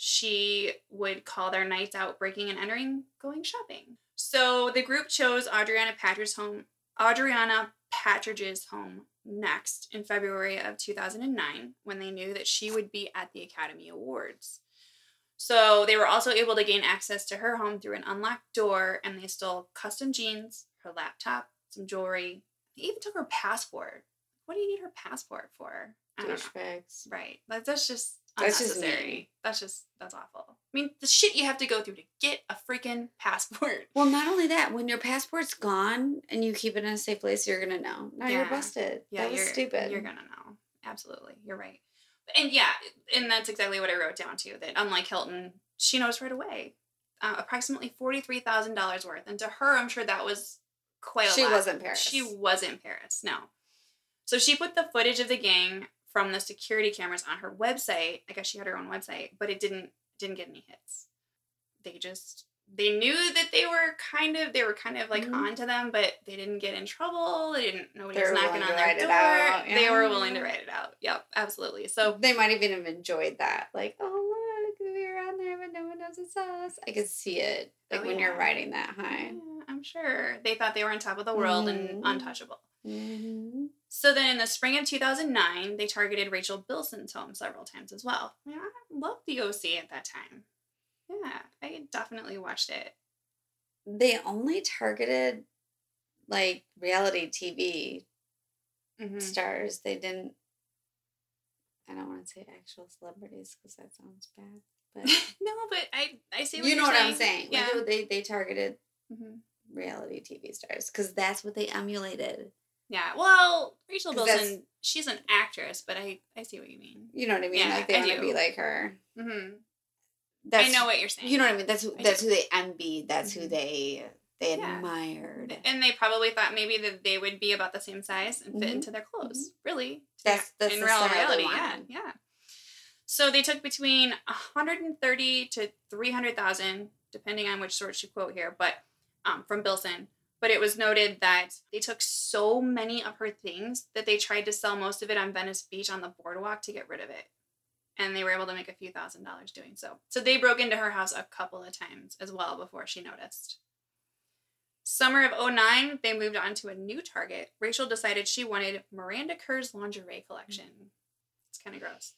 She would call their nights out breaking and entering, going shopping. So the group chose Audrina Patridge's home, Audrina Patridge's home next in February of 2009 when they knew that she would be at the Academy Awards. So they were also able to gain access to her home through an unlocked door and they stole custom jeans, her laptop, some jewelry. They even took her passport. What do you need her passport for? I don't know. Douchebags. Right. That's just That's just that's just that's awful. I mean, the shit you have to go through to get a freaking passport. Well, not only that, when your passport's gone and you keep it in a safe place, you're gonna know. Now you're busted. Yeah, that was you're stupid. You're gonna know. Absolutely. You're right. And yeah, and that's exactly what I wrote down too. That unlike Hilton, she knows right away. Uh, approximately forty three thousand dollars worth, and to her, I'm sure that was quite a She lot. wasn't Paris. She wasn't Paris. No. So she put the footage of the gang from the security cameras on her website. I guess she had her own website, but it didn't didn't get any hits. They just they knew that they were kind of they were kind of like Mhm. onto them, but they didn't get in trouble. They didn't nobody was knocking on their door. out, They were willing to write it out. Yep, absolutely. So they might even have enjoyed that. Like, oh look, we were on there, but no one knows it's us. I could see it. Like Oh, when you're riding that high. yeah, I'm sure they thought they were on top of the world and Mhm. untouchable. Mm-hmm. So then in the spring of 2009, they targeted Rachel Bilson's home several times as well. I, mean, I loved the OC at that time. Yeah, I definitely watched it. They only targeted like reality TV Mhm. stars. They didn't. I don't want to say actual celebrities because that sounds bad. But no, but I I see what you know what I'm saying. Yeah. Like, they they targeted Mhm. reality TV stars because that's what they emulated. Yeah. Well, Rachel Bilson, she's an actress, but I I see what you mean. You know what I mean? Yeah, like they I want to be like her. hmm That's I know what you're saying. You know what I mean? That's who that's who they envied. That's who Mhm. they they Yeah. admired. And they probably thought maybe that they would be about the same size and fit Mhm. into their clothes. Really, That's- that's in the real reality. Yeah, yeah. So they took between 130 to 300,000, depending on which source you quote here, but um, from Bilson. But it was noted that they took so many of her things that they tried to sell most of it on Venice Beach on the boardwalk to get rid of it. And they were able to make a few thousand dollars doing so. So they broke into her house a couple of times as well before she noticed. Summer of 09, they moved on to a new target. Rachel decided she wanted Miranda Kerr's lingerie collection. It's kind of gross.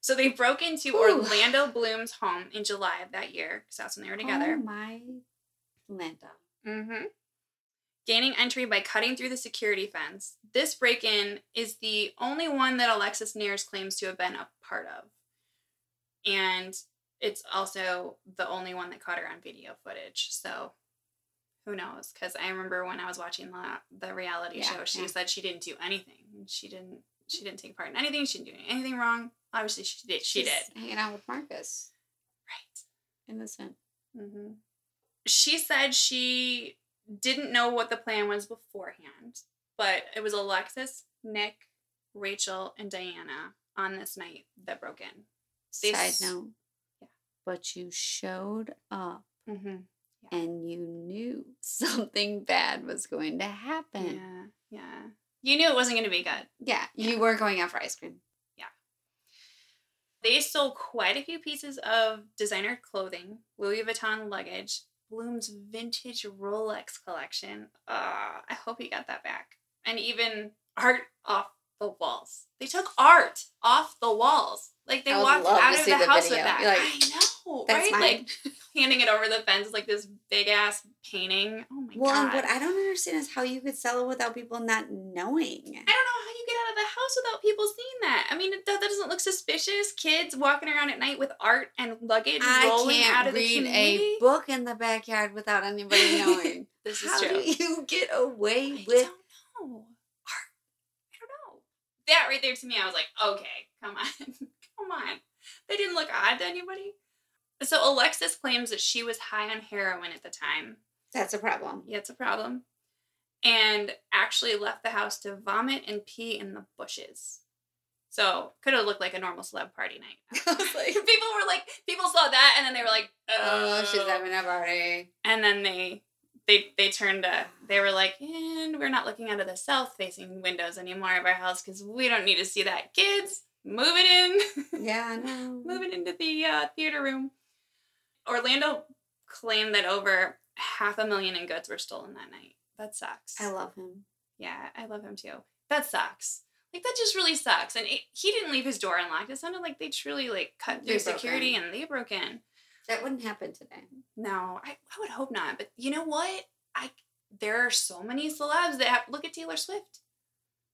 So they broke into Ooh. Orlando Bloom's home in July of that year, because that's when they were together. Oh my Linda. Mm-hmm. Gaining entry by cutting through the security fence. This break in is the only one that Alexis Neiers claims to have been a part of. And it's also the only one that caught her on video footage. So who knows? Because I remember when I was watching the, the reality Yeah, show, she yeah. said she didn't do anything. She didn't she didn't take part in anything. She didn't do anything wrong. Obviously she did. She She's did. Hanging out with Marcus. Right. Innocent. Mm-hmm. She said she didn't know what the plan was beforehand, but it was Alexis, Nick, Rachel, and Diana on this night that broke in. They Side s- note. Yeah. But you showed up Mm-hmm. and you knew something bad was going to happen. Yeah, yeah. You knew it wasn't going to be good. Yeah, Yeah. you were going out for ice cream. Yeah. They stole quite a few pieces of designer clothing, Louis Vuitton luggage, Bloom's vintage Rolex collection. Uh, I hope he got that back. And even art off the walls. They took art off the walls. Like they walked out of the, the house video. with that. Like, I know, That's right? mine. Like handing it over the fence like this big ass painting. Oh my god. well, and what I don't understand is how you could sell it without people not knowing. I don't know how you get out of the house without people seeing that. I mean, that, that doesn't look suspicious. Kids walking around at night with art and luggage I rolling out of the I can't read a book in the backyard without anybody knowing. This is how true. do you get away I with? don't know. Art. I don't know. That right there to me, I was like, okay, come on, come on. They didn't look odd to anybody. So Alexis claims that she was high on heroin at the time. That's a problem. Yeah, it's a problem. And actually left the house to vomit and pee in the bushes. So could have looked like a normal celeb party night. Like, people were like, people saw that, and then they were like, oh, she's "Oh." having a party. And then they they they turned to they were like, and we're not looking out of the south facing windows anymore of our house because we don't need to see that. Kids, move it in. Yeah, move it into the uh, theater room. Orlando claimed that over half a million in goods were stolen that night. That sucks. I love him. yeah, I love him too. That sucks. Like that just really sucks. And it, he didn't leave his door unlocked. It sounded like they truly like cut They through security in. and they broke in. That wouldn't happen today. No, I, I would hope not. But you know what? I there are so many celebs that have, look at Taylor Swift.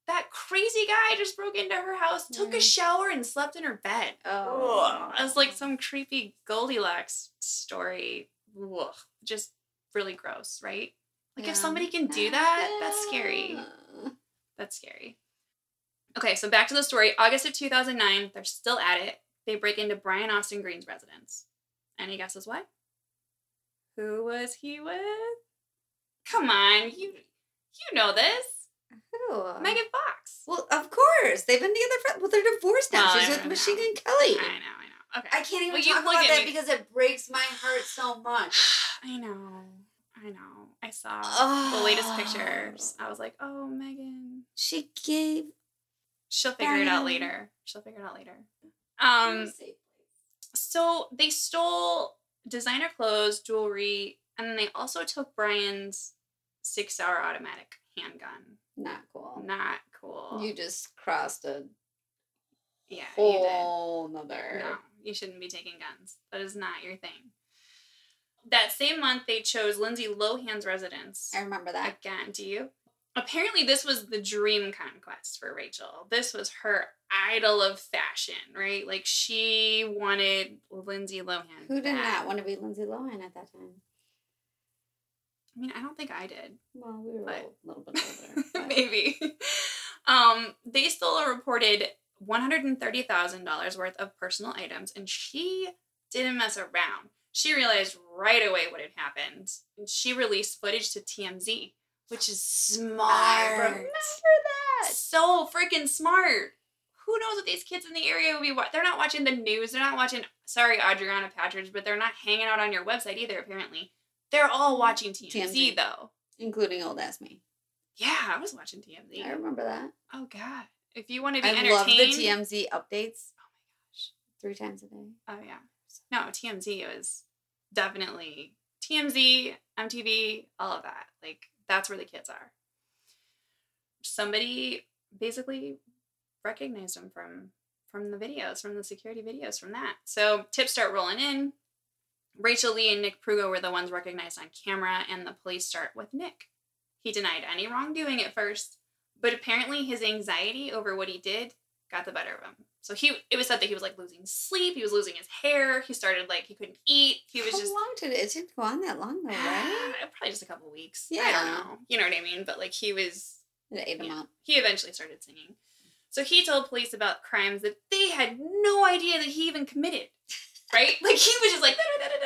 That crazy guy just broke into her house, took a shower, and slept in her bed. Oh, Ugh. It's like some creepy Goldilocks story. Ugh. Just really gross, right? Like if somebody can do that, that's scary. That's scary. Okay, so back to the story. August of 2009, they're still at it. They break into Brian Austin Green's residence. Any guesses why? Who was he with? Come on, you you know this. Who? Megan Fox. Well, of course. They've been together for well, they're divorced now. Well, She's with Machine. Gun Kelly. I know, I know. Okay. I can't even Well, talk about that me. because it breaks my heart so much. I know. I know. I saw Oh. the latest pictures. I was like, oh, Megan. She gave She'll figure it out later. She'll figure it out later. Um, so they stole designer clothes, jewelry, and then they also took Brian's six hour automatic handgun. not cool. Not cool. You just crossed a yeah, you did. whole nother. No, you shouldn't be taking guns. That is not your thing. That same month, they chose Lindsay Lohan's residence. I remember that. Again, do you? Apparently, this was the dream conquest for Rachel. This was her idol of fashion, right? Like she wanted Lindsay Lohan. Who did not want to be Lindsay Lohan at that time? I mean, I don't think I did. Well, we were But- a little, bit older. Maybe. Um, they stole a reported $130,000 worth of personal items, and she didn't mess around. She realized right away what had happened. And she released footage to TMZ, which is smart. I Remember that. So freaking smart. who knows what these kids in the area will be watching? They're not watching the news. They're not watching, sorry, Audrina Patridge, but they're not hanging out on your website either, apparently. They're all watching TMZ, TMZ. though. Including old ass me. Yeah, I was watching TMZ. I remember that. Oh, God. If you want to be I entertained. love the TMZ updates Oh, my gosh. three times a day. Oh yeah. No, TMZ It was definitely TMZ, MTV, all of that. Like that's where the kids are. Somebody basically recognized them from from the videos, from the security videos, from that. So tips start rolling in. Rachel Lee and Nick Prugo were the ones recognized on camera, and the police start with Nick. He denied any wrongdoing at first, but apparently his anxiety over what he did got the better of him. So he it was said that he was like losing sleep, he was losing his hair, he started like he couldn't eat. He was How just long did it? It didn't go on that long though, right? probably just a couple weeks. Yeah. I don't know. You know what I mean? But like he was It ate him Yeah. up. he eventually started singing. So he told police about crimes that they had no idea that he even committed. Right? Like he was just like da, da, da,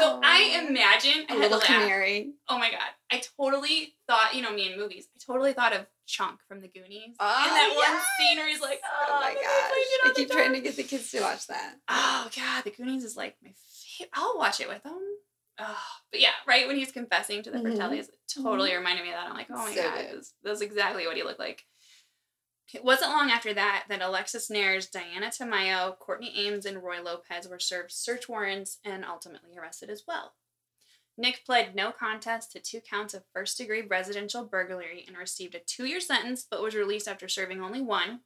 So I imagine I A little canary. Oh my god. I totally thought, you know, me in movies, I totally thought of Chunk from the Goonies. Oh, in that one scene where he's like, oh, Oh my gosh. I keep trying to get the kids to watch that. Oh god, the Goonies is like my favorite. I'll watch it with them. Oh, but yeah, right when he's confessing to the Mhm. Fratellis, it totally reminded me of that. I'm like, oh my So god, that's exactly what he looked like. It wasn't long after that that Alexis Neiers, Diana Tamayo, Courtney Ames, and Roy Lopez were served search warrants and ultimately arrested as well. Nick pled no contest to two counts of first degree residential burglary and received a two year sentence, but was released after serving only one.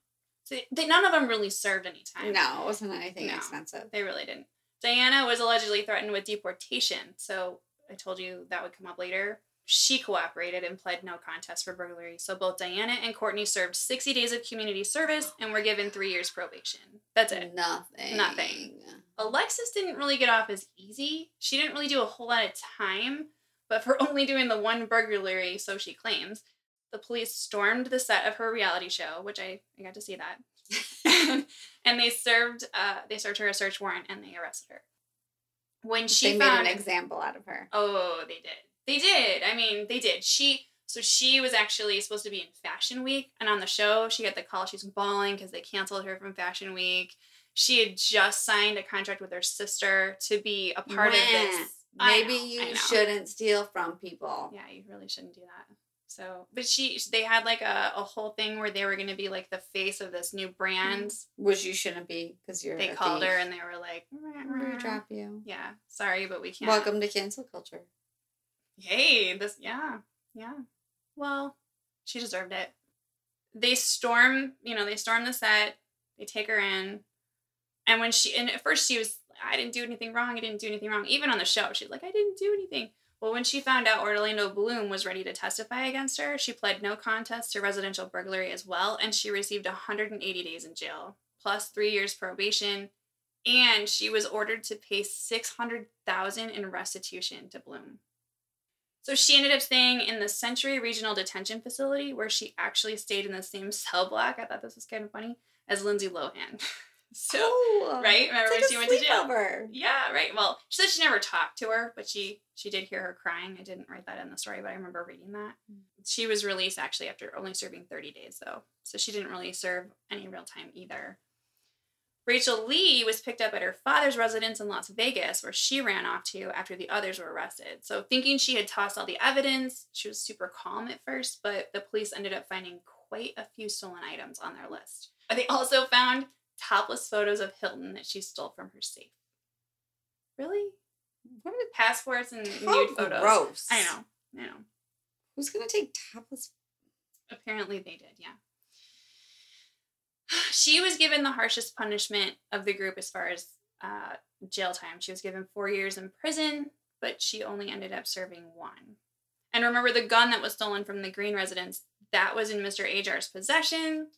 So they, none of them really served any time. No, it wasn't anything No. expensive. They really didn't. Diana was allegedly threatened with deportation, so I told you that would come up later. She cooperated and pled no contest for burglary. So both Diana and Courtney served 60 days of community service and were given three years probation. That's it. Nothing. Nothing. Alexis didn't really get off as easy. She didn't really do a whole lot of time, but for only doing the one burglary, so she claims, the police stormed the set of her reality show, which I, I got to see that. and they served uh, they served her a search warrant and they arrested her. When she they made found an example out of her. Oh, they did. They did. I mean, they did. She so she was actually supposed to be in Fashion Week, and on the show, she got the call. She's bawling because they canceled her from Fashion Week. She had just signed a contract with her sister to be a part of this. Maybe know, you shouldn't steal from people. Yeah, you really shouldn't do that. So, but she, they had like a, a whole thing where they were going to be like the face of this new brand. Which you shouldn't be because you're. They called her and they were like, We drop you. yeah, sorry, but we can't. Welcome to cancel culture. Hey, this, yeah, yeah. Well, she deserved it. They storm, you know, they storm the set. They take her in, and when she, and at first she was, I didn't do anything wrong. I didn't do anything wrong. Even on the show, she's like, I didn't do anything. Well, when she found out Orlando Bloom was ready to testify against her, she pled no contest to residential burglary as well, and she received 180 days in jail, plus three years probation, and she was ordered to pay 600,000 in restitution to Bloom. So she ended up staying in the Century Regional Detention Facility, where she actually stayed in the same cell block. I thought this was kind of funny as Lindsay Lohan. so Cool. right? Remember It's when like she went to jail? sleepover. yeah, right. Well, she said she never talked to her, but she she did hear her crying. I didn't write that in the story, but I remember reading that. Mm. She was released actually after only serving 30 days though. So she didn't really serve any real time either. Rachel Lee was picked up at her father's residence in Las Vegas, where she ran off to after the others were arrested. So, thinking she had tossed all the evidence, she was super calm at first, but the police ended up finding quite a few stolen items on their list. They also found topless photos of Hilton that she stole from her safe. Really? What a- Passports and How nude oh, photos. gross. I know. I know. Who's gonna take topless? Apparently they did, yeah. She was given the harshest punishment of the group as far as uh, jail time. She was given four years in prison, but she only ended up serving one. And remember the gun that was stolen from the Green residence, that was in Mr. Ajar's possession.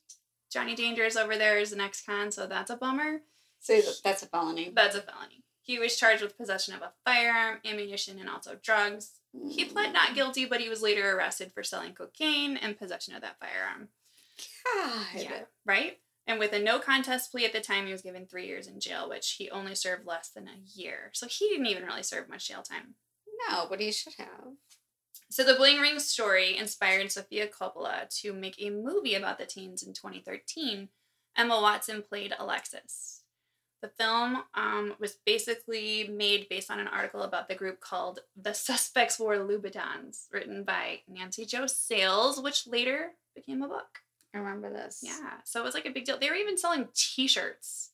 Johnny Dangerous over there is an ex-con, so that's a bummer. So that's a felony. That's a felony. He was charged with possession of a firearm, ammunition, and also drugs. He pled not guilty, but he was later arrested for selling cocaine and possession of that firearm. God. Yeah, right? And with a no contest plea at the time, he was given three years in jail, which he only served less than a year. So he didn't even really serve much jail time. No, but he should have. So the Bling Ring story inspired Sofia Coppola to make a movie about the teens in 2013. Emma Watson played Alexis. The film um, was basically made based on an article about the group called The Suspects Wore Louboutins, written by Nancy Jo Sales, which later became a book. I remember this. Yeah, so it was like a big deal. They were even selling T-shirts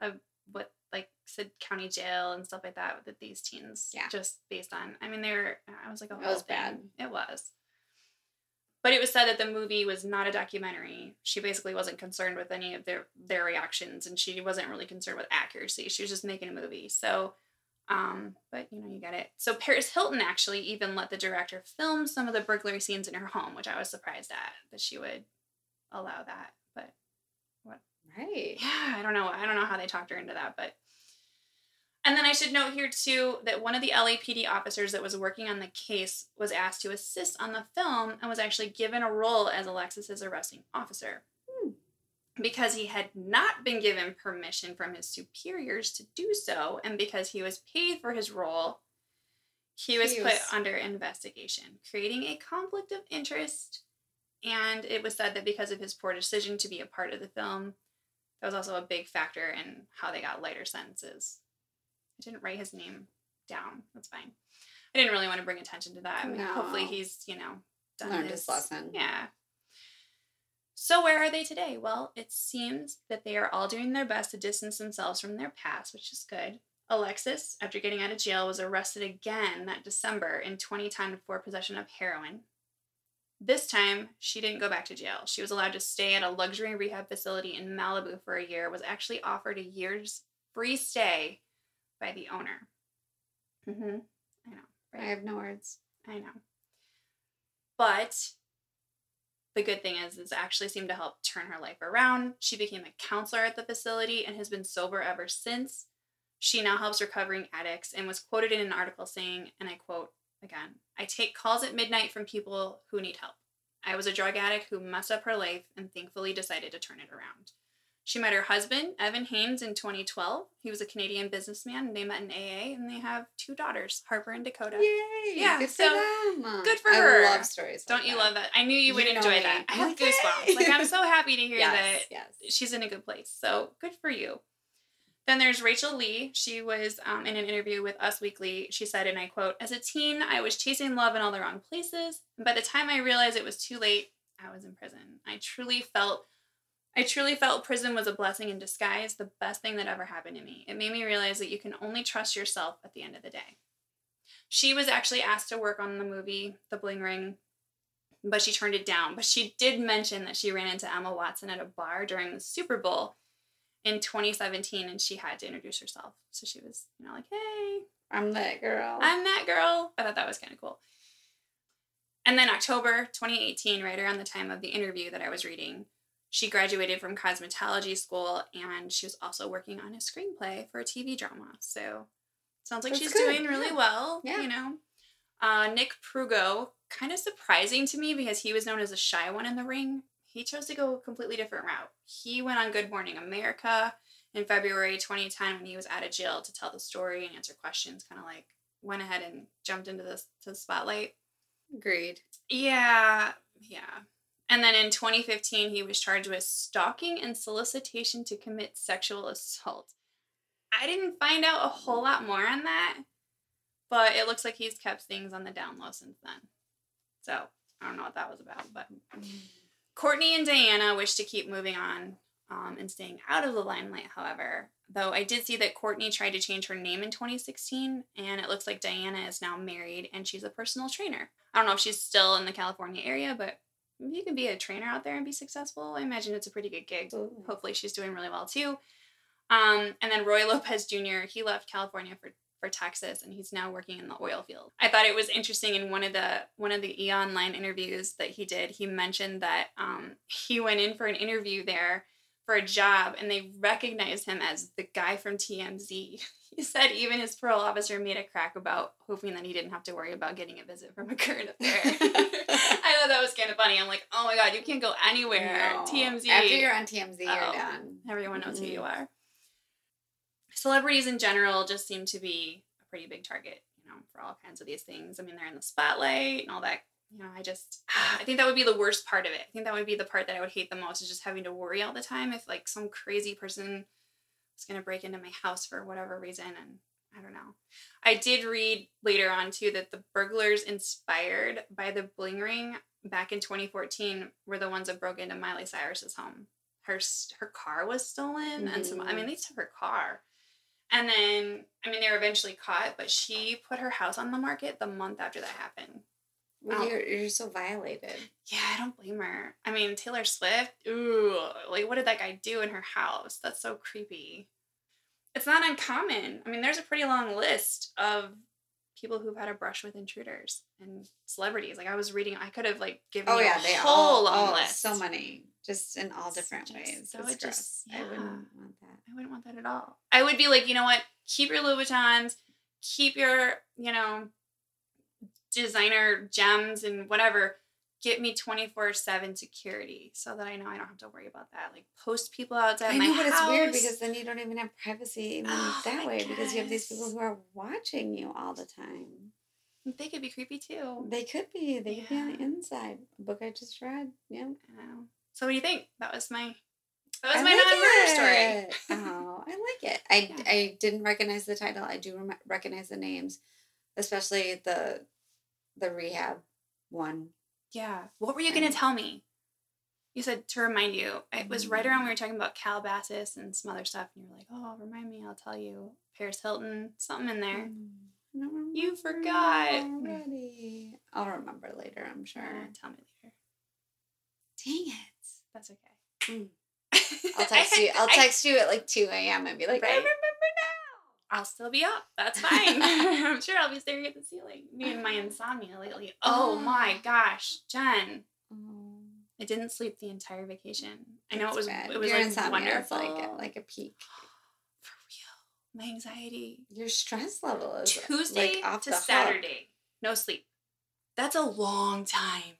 of what like said county jail and stuff like that with these teens. Yeah. just based on. I mean, they were. I was like, oh, It was bad. It was. But it was said that the movie was not a documentary. She basically wasn't concerned with any of their their reactions, and she wasn't really concerned with accuracy. She was just making a movie. So, um, but you know, you get it. So Paris Hilton actually even let the director film some of the burglary scenes in her home, which I was surprised at that she would allow that. But what? Right. yeah, I don't know. I don't know how they talked her into that, but. And then I should note here too that one of the LAPD officers that was working on the case was asked to assist on the film and was actually given a role as Alexis's arresting officer. Hmm. Because he had not been given permission from his superiors to do so, and because he was paid for his role, he was put under investigation, creating a conflict of interest. And it was said that because of his poor decision to be a part of the film, that was also a big factor in how they got lighter sentences. I didn't write his name down. That's fine. I didn't really want to bring attention to that. I mean, Hopefully he's, you know, done Learned his lesson. Yeah. So where are they today? Well, it seems that they are all doing their best to distance themselves from their past, which is good. Alexis, after getting out of jail, was arrested again that December in 2010 for possession of heroin. This time, she didn't go back to jail. She was allowed to stay at a luxury rehab facility in Malibu for a year, was actually offered a year's free stay by the owner. Mm-hmm. I know. I have no words. I know. But the good thing is, this actually seemed to help turn her life around. She became a counselor at the facility and has been sober ever since. She now helps recovering addicts and was quoted in an article saying, and I quote again, I take calls at midnight from people who need help. I was a drug addict who messed up her life and thankfully decided to turn it around. She met her husband, Evan Haines, in 2012. He was a Canadian businessman. They met in AA and they have two daughters, Harper and Dakota. Yay! Yeah, Good so, for them. good for I her. love stories. Don't like you that. love that? I knew you would You know enjoy me. that. I have Okay. goosebumps. Like I'm so happy to hear Yes. that Yes. she's in a good place. So good for you. Then there's Rachel Lee. She was um, in an interview with Us Weekly. She said, and I quote, As a teen, I was chasing love in all the wrong places. And by the time I realized it was too late, I was in prison. I truly felt. I truly felt prison was a blessing in disguise, the best thing that ever happened to me. It made me realize that you can only trust yourself at the end of the day. She was actually asked to work on the movie The Bling Ring, but she turned it down. But she did mention that she ran into Emma Watson at a bar during the Super Bowl in 2017 and she had to introduce herself. So she was, you know, like, hey, I'm that girl. I'm that girl. I thought that was kind of cool. And then October 2018, right around the time of the interview that I was reading, she graduated from cosmetology school and she was also working on a screenplay for a TV drama. So sounds like That's she's good, doing really yeah. well. Yeah. You know, uh, Nick Prugo, kind of surprising to me because he was known as a shy one in the ring. He chose to go a completely different route. He went on Good Morning America in February 2010 when he was out of jail to tell the story and answer questions. Kind of like went ahead and jumped into this to the spotlight. Agreed. Yeah, yeah. And then in 2015, he was charged with stalking and solicitation to commit sexual assault. I didn't find out a whole lot more on that, but it looks like he's kept things on the down low since then. So I don't know what that was about, but mm. Courtney and Diana wish to keep moving on um, and staying out of the limelight, however. Though I did see that Courtney tried to change her name in 2016, and it looks like Diana is now married and she's a personal trainer. I don't know if she's still in the California area, but you can be a trainer out there and be successful, I imagine it's a pretty good gig. Absolutely. Hopefully, she's doing really well too. Um, and then Roy Lopez Jr., he left California for for Texas and he's now working in the oil field. I thought it was interesting in one of the one of the E Online interviews that he did, he mentioned that um, he went in for an interview there for a job and they recognized him as the guy from TMZ. He said even his parole officer made a crack about hoping that he didn't have to worry about getting a visit from a current affair. I thought that was kind of funny. I'm like, oh my god, you can't go anywhere. No. TMZ. After you're on TMZ, you're Oh. done. Everyone knows who you are. Celebrities in general just seem to be a pretty big target, you know, for all kinds of these things. I mean, they're in the spotlight and all that, you know, I just I think that would be the worst part of it. I think that would be the part that I would hate the most is just having to worry all the time if like some crazy person was gonna break into my house for whatever reason and I don't know. I did read later on too that the burglars inspired by the bling ring back in 2014 were the ones that broke into Miley Cyrus's home. Her her car was stolen and some I mean mm-hmm. they took her car. And then I mean they were eventually caught, but she put her house on the market the month after that happened. Well, you're, you're so violated. Yeah, I don't blame her. I mean, Taylor Swift, ooh, like what did that guy do in her house? That's so creepy. It's not uncommon. I mean, there's a pretty long list of people who've had a brush with intruders and celebrities. Like I was reading, I could have like given Oh you yeah, a they whole all long oh, list. so many, just in all different just- ways. so it just- gross. I wouldn't want that. I wouldn't want that at all. I would be like, you know what? Keep your Louboutins, keep your, you know, designer gems and whatever. Get me 24 7 security so that I know I don't have to worry about that. Like, post people outside I my know, house. but it's weird because then you don't even have privacy even Oh, that way because you have these people who are watching you all the time. They could be creepy too. They could be. They could be on the inside. A book I just read. Yeah. So, what do you think? That was my. That was I my like non-murder story. oh, I like it. I Yeah. I didn't recognize the title. I do recognize the names, especially the the rehab one. Yeah. What were you going to tell me? You said to remind you. It was right around when we Mm. were talking about Calabasas and some other stuff, and you were like, "Oh, remind me. I'll tell you." Paris Hilton, something in there. Mm, You remember forgot. already. I'll remember later. I'm sure. Uh, tell me later. Dang it! That's okay. Mm. I'll text you. I'll I- text you at like two a.m. and be like, I remember now. I'll still be up. That's fine. I'm sure I'll be staring at the ceiling. Me and my insomnia lately. Oh my gosh, Jen. Oh, I didn't sleep the entire vacation. I know it was bad. it was Your like wonderful. like like a peak. My anxiety. Your stress level is Tuesday like, off to hook. Saturday. No sleep. That's a long time.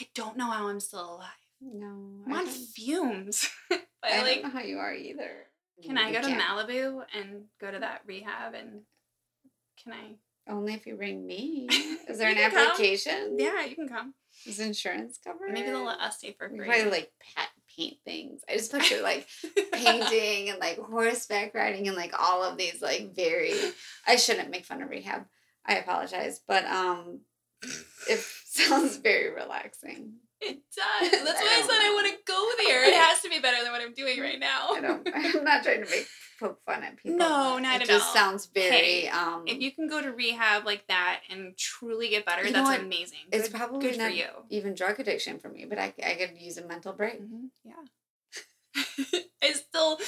I don't know how I'm still alive. No, I'm on fumes. but I like don't know how you are either. can I go to can't. Malibu and go to that rehab and can I Only if you bring me. Is there an can come. application? Yeah, you can come. Is insurance covered? Maybe they'll let us stay for free. probably like pet paint things. I just picture like painting and like horseback riding and like all of these like very. I shouldn't make fun of rehab. I apologize, but um, it sounds very relaxing. It does. That's why I said I want to go there. It has to be better than what I'm doing right now. I don't. I'm not trying to make poke fun at people. No, not it at just sounds very. Hey, um, If you can go to rehab like that and truly get better, that's what? amazing. it's Good- probably good for you. even drug addiction for me, but I, I could use a mental break. Mhm, Yeah. I still,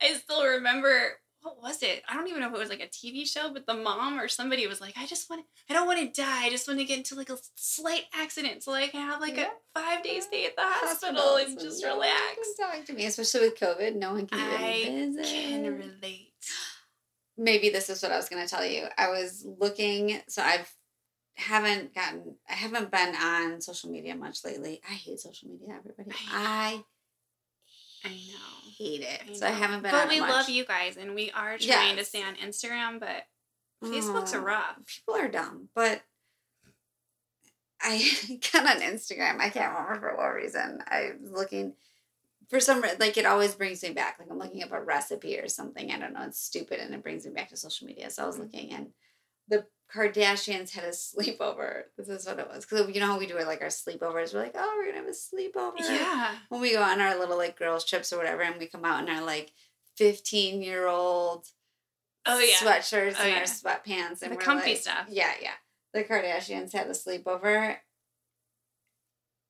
I still remember what was it? I don't even know if it was like a TV show, but the mom or somebody was like, "I just want, to, I don't want to die. I just want to get into like a slight accident so I can have like Yeah. a five day stay at the hospital Hospitals and just no one can relax." Talk to me, especially with COVID. No one can I visit. Can relate. maybe this is what I was going to tell you. I was looking, so I've haven't gotten, I haven't been on social media much lately. I hate social media, everybody. I I know. Hate it. I so I haven't been. But we much. love you guys, and we are trying to stay on Instagram, but Facebook's a Oh, rough. People are dumb, but I got on Instagram. I can't remember for what reason. I was looking for some like it always brings me back. Like I'm looking up a recipe or something. I don't know. It's stupid, and it brings me back to social media. So I was mm. looking, and the Kardashians had a sleepover. This is what it was. Because you know how we do it, like our sleepovers. We're like, oh, we're gonna have a sleepover. Yeah. When we go on our little like girls trips or whatever, and we come out in our like 15 year old Oh yeah. sweatshirts Oh, and yeah. our sweatpants and The comfy like- stuff. Yeah, yeah. The Kardashians had a sleepover.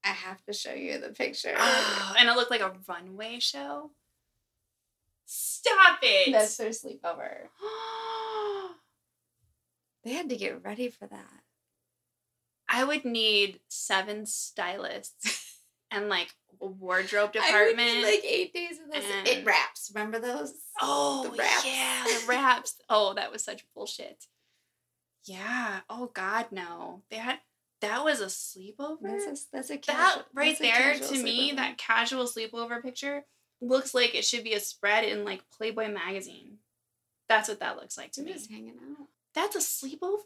I have to show you the picture. Oh, and it looked like a runway show. Stop it. That's their sleepover. They had to get ready for that. I would need seven stylists and like a wardrobe I would department. need like eight days of this. and- it wraps. Remember those? oh the wraps. yeah, the wraps. Oh, that was such bullshit. Yeah. Oh God, no. They had that was a sleepover. That's a, that's a that right there casual to me, sleepover. that casual sleepover picture looks like it should be a spread in like Playboy magazine. That's what that looks like to They're me. just hanging out. That's a sleepover?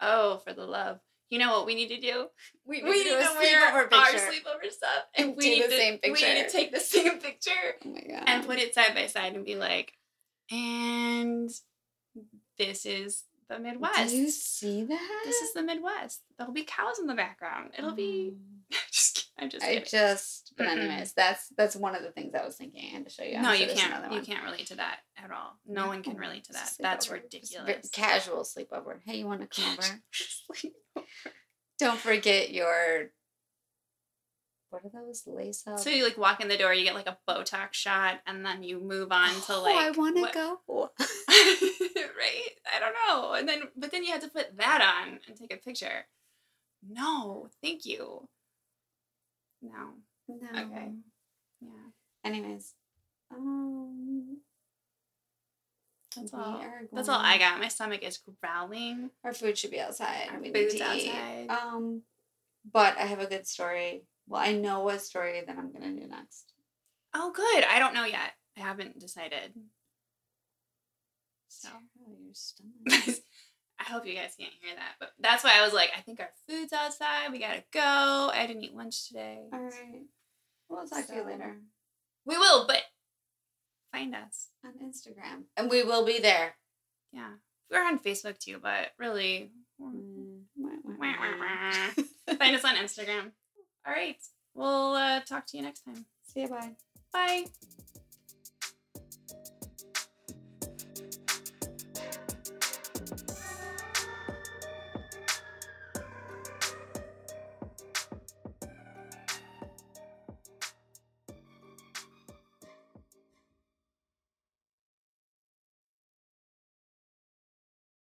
Oh, for the love. You know what we need to do? We, We need to wear our sleepover stuff, and And we do need the to, same We need to take the same picture Oh my god. and put it side by side and be like, and this is the Midwest. Do you see that? This is the Midwest. There'll be cows in the background. It'll be. Oh. just, kidding. I'm just I just, but anyways, that's that's one of the things I was thinking. I had to show you. no, I'm you sure can't. You can't relate to that at all. No one can relate to that. Sleepover. That's ridiculous. Casual sleepover. Hey, you want to come over? Don't forget your. What are those lace up? So you like walk in the door, you get like a Botox shot, and then you move on to oh, like. I want to go. right? I don't know. And then, but then you have to put that on and take a picture. No, thank you. No. No. Okay. Yeah. Anyways, um, That's all. That's all I got. My stomach is growling. Our food should be outside. Our we food's need to eat. outside. Um, but I have a good story. Well, I know what story that I'm gonna do next. Oh, good. I don't know yet. I haven't decided. So. Oh, your stomach. I hope you guys can't hear that, but that's why I was like, I think our food's outside. We gotta go. I didn't eat lunch today. All right. We'll talk to you later We will, but find us. on Instagram, and we will be there. Yeah, we're on Facebook too, but really, Mm, find us on Instagram. All right, we'll uh, talk to you next time. See you. Bye. Bye.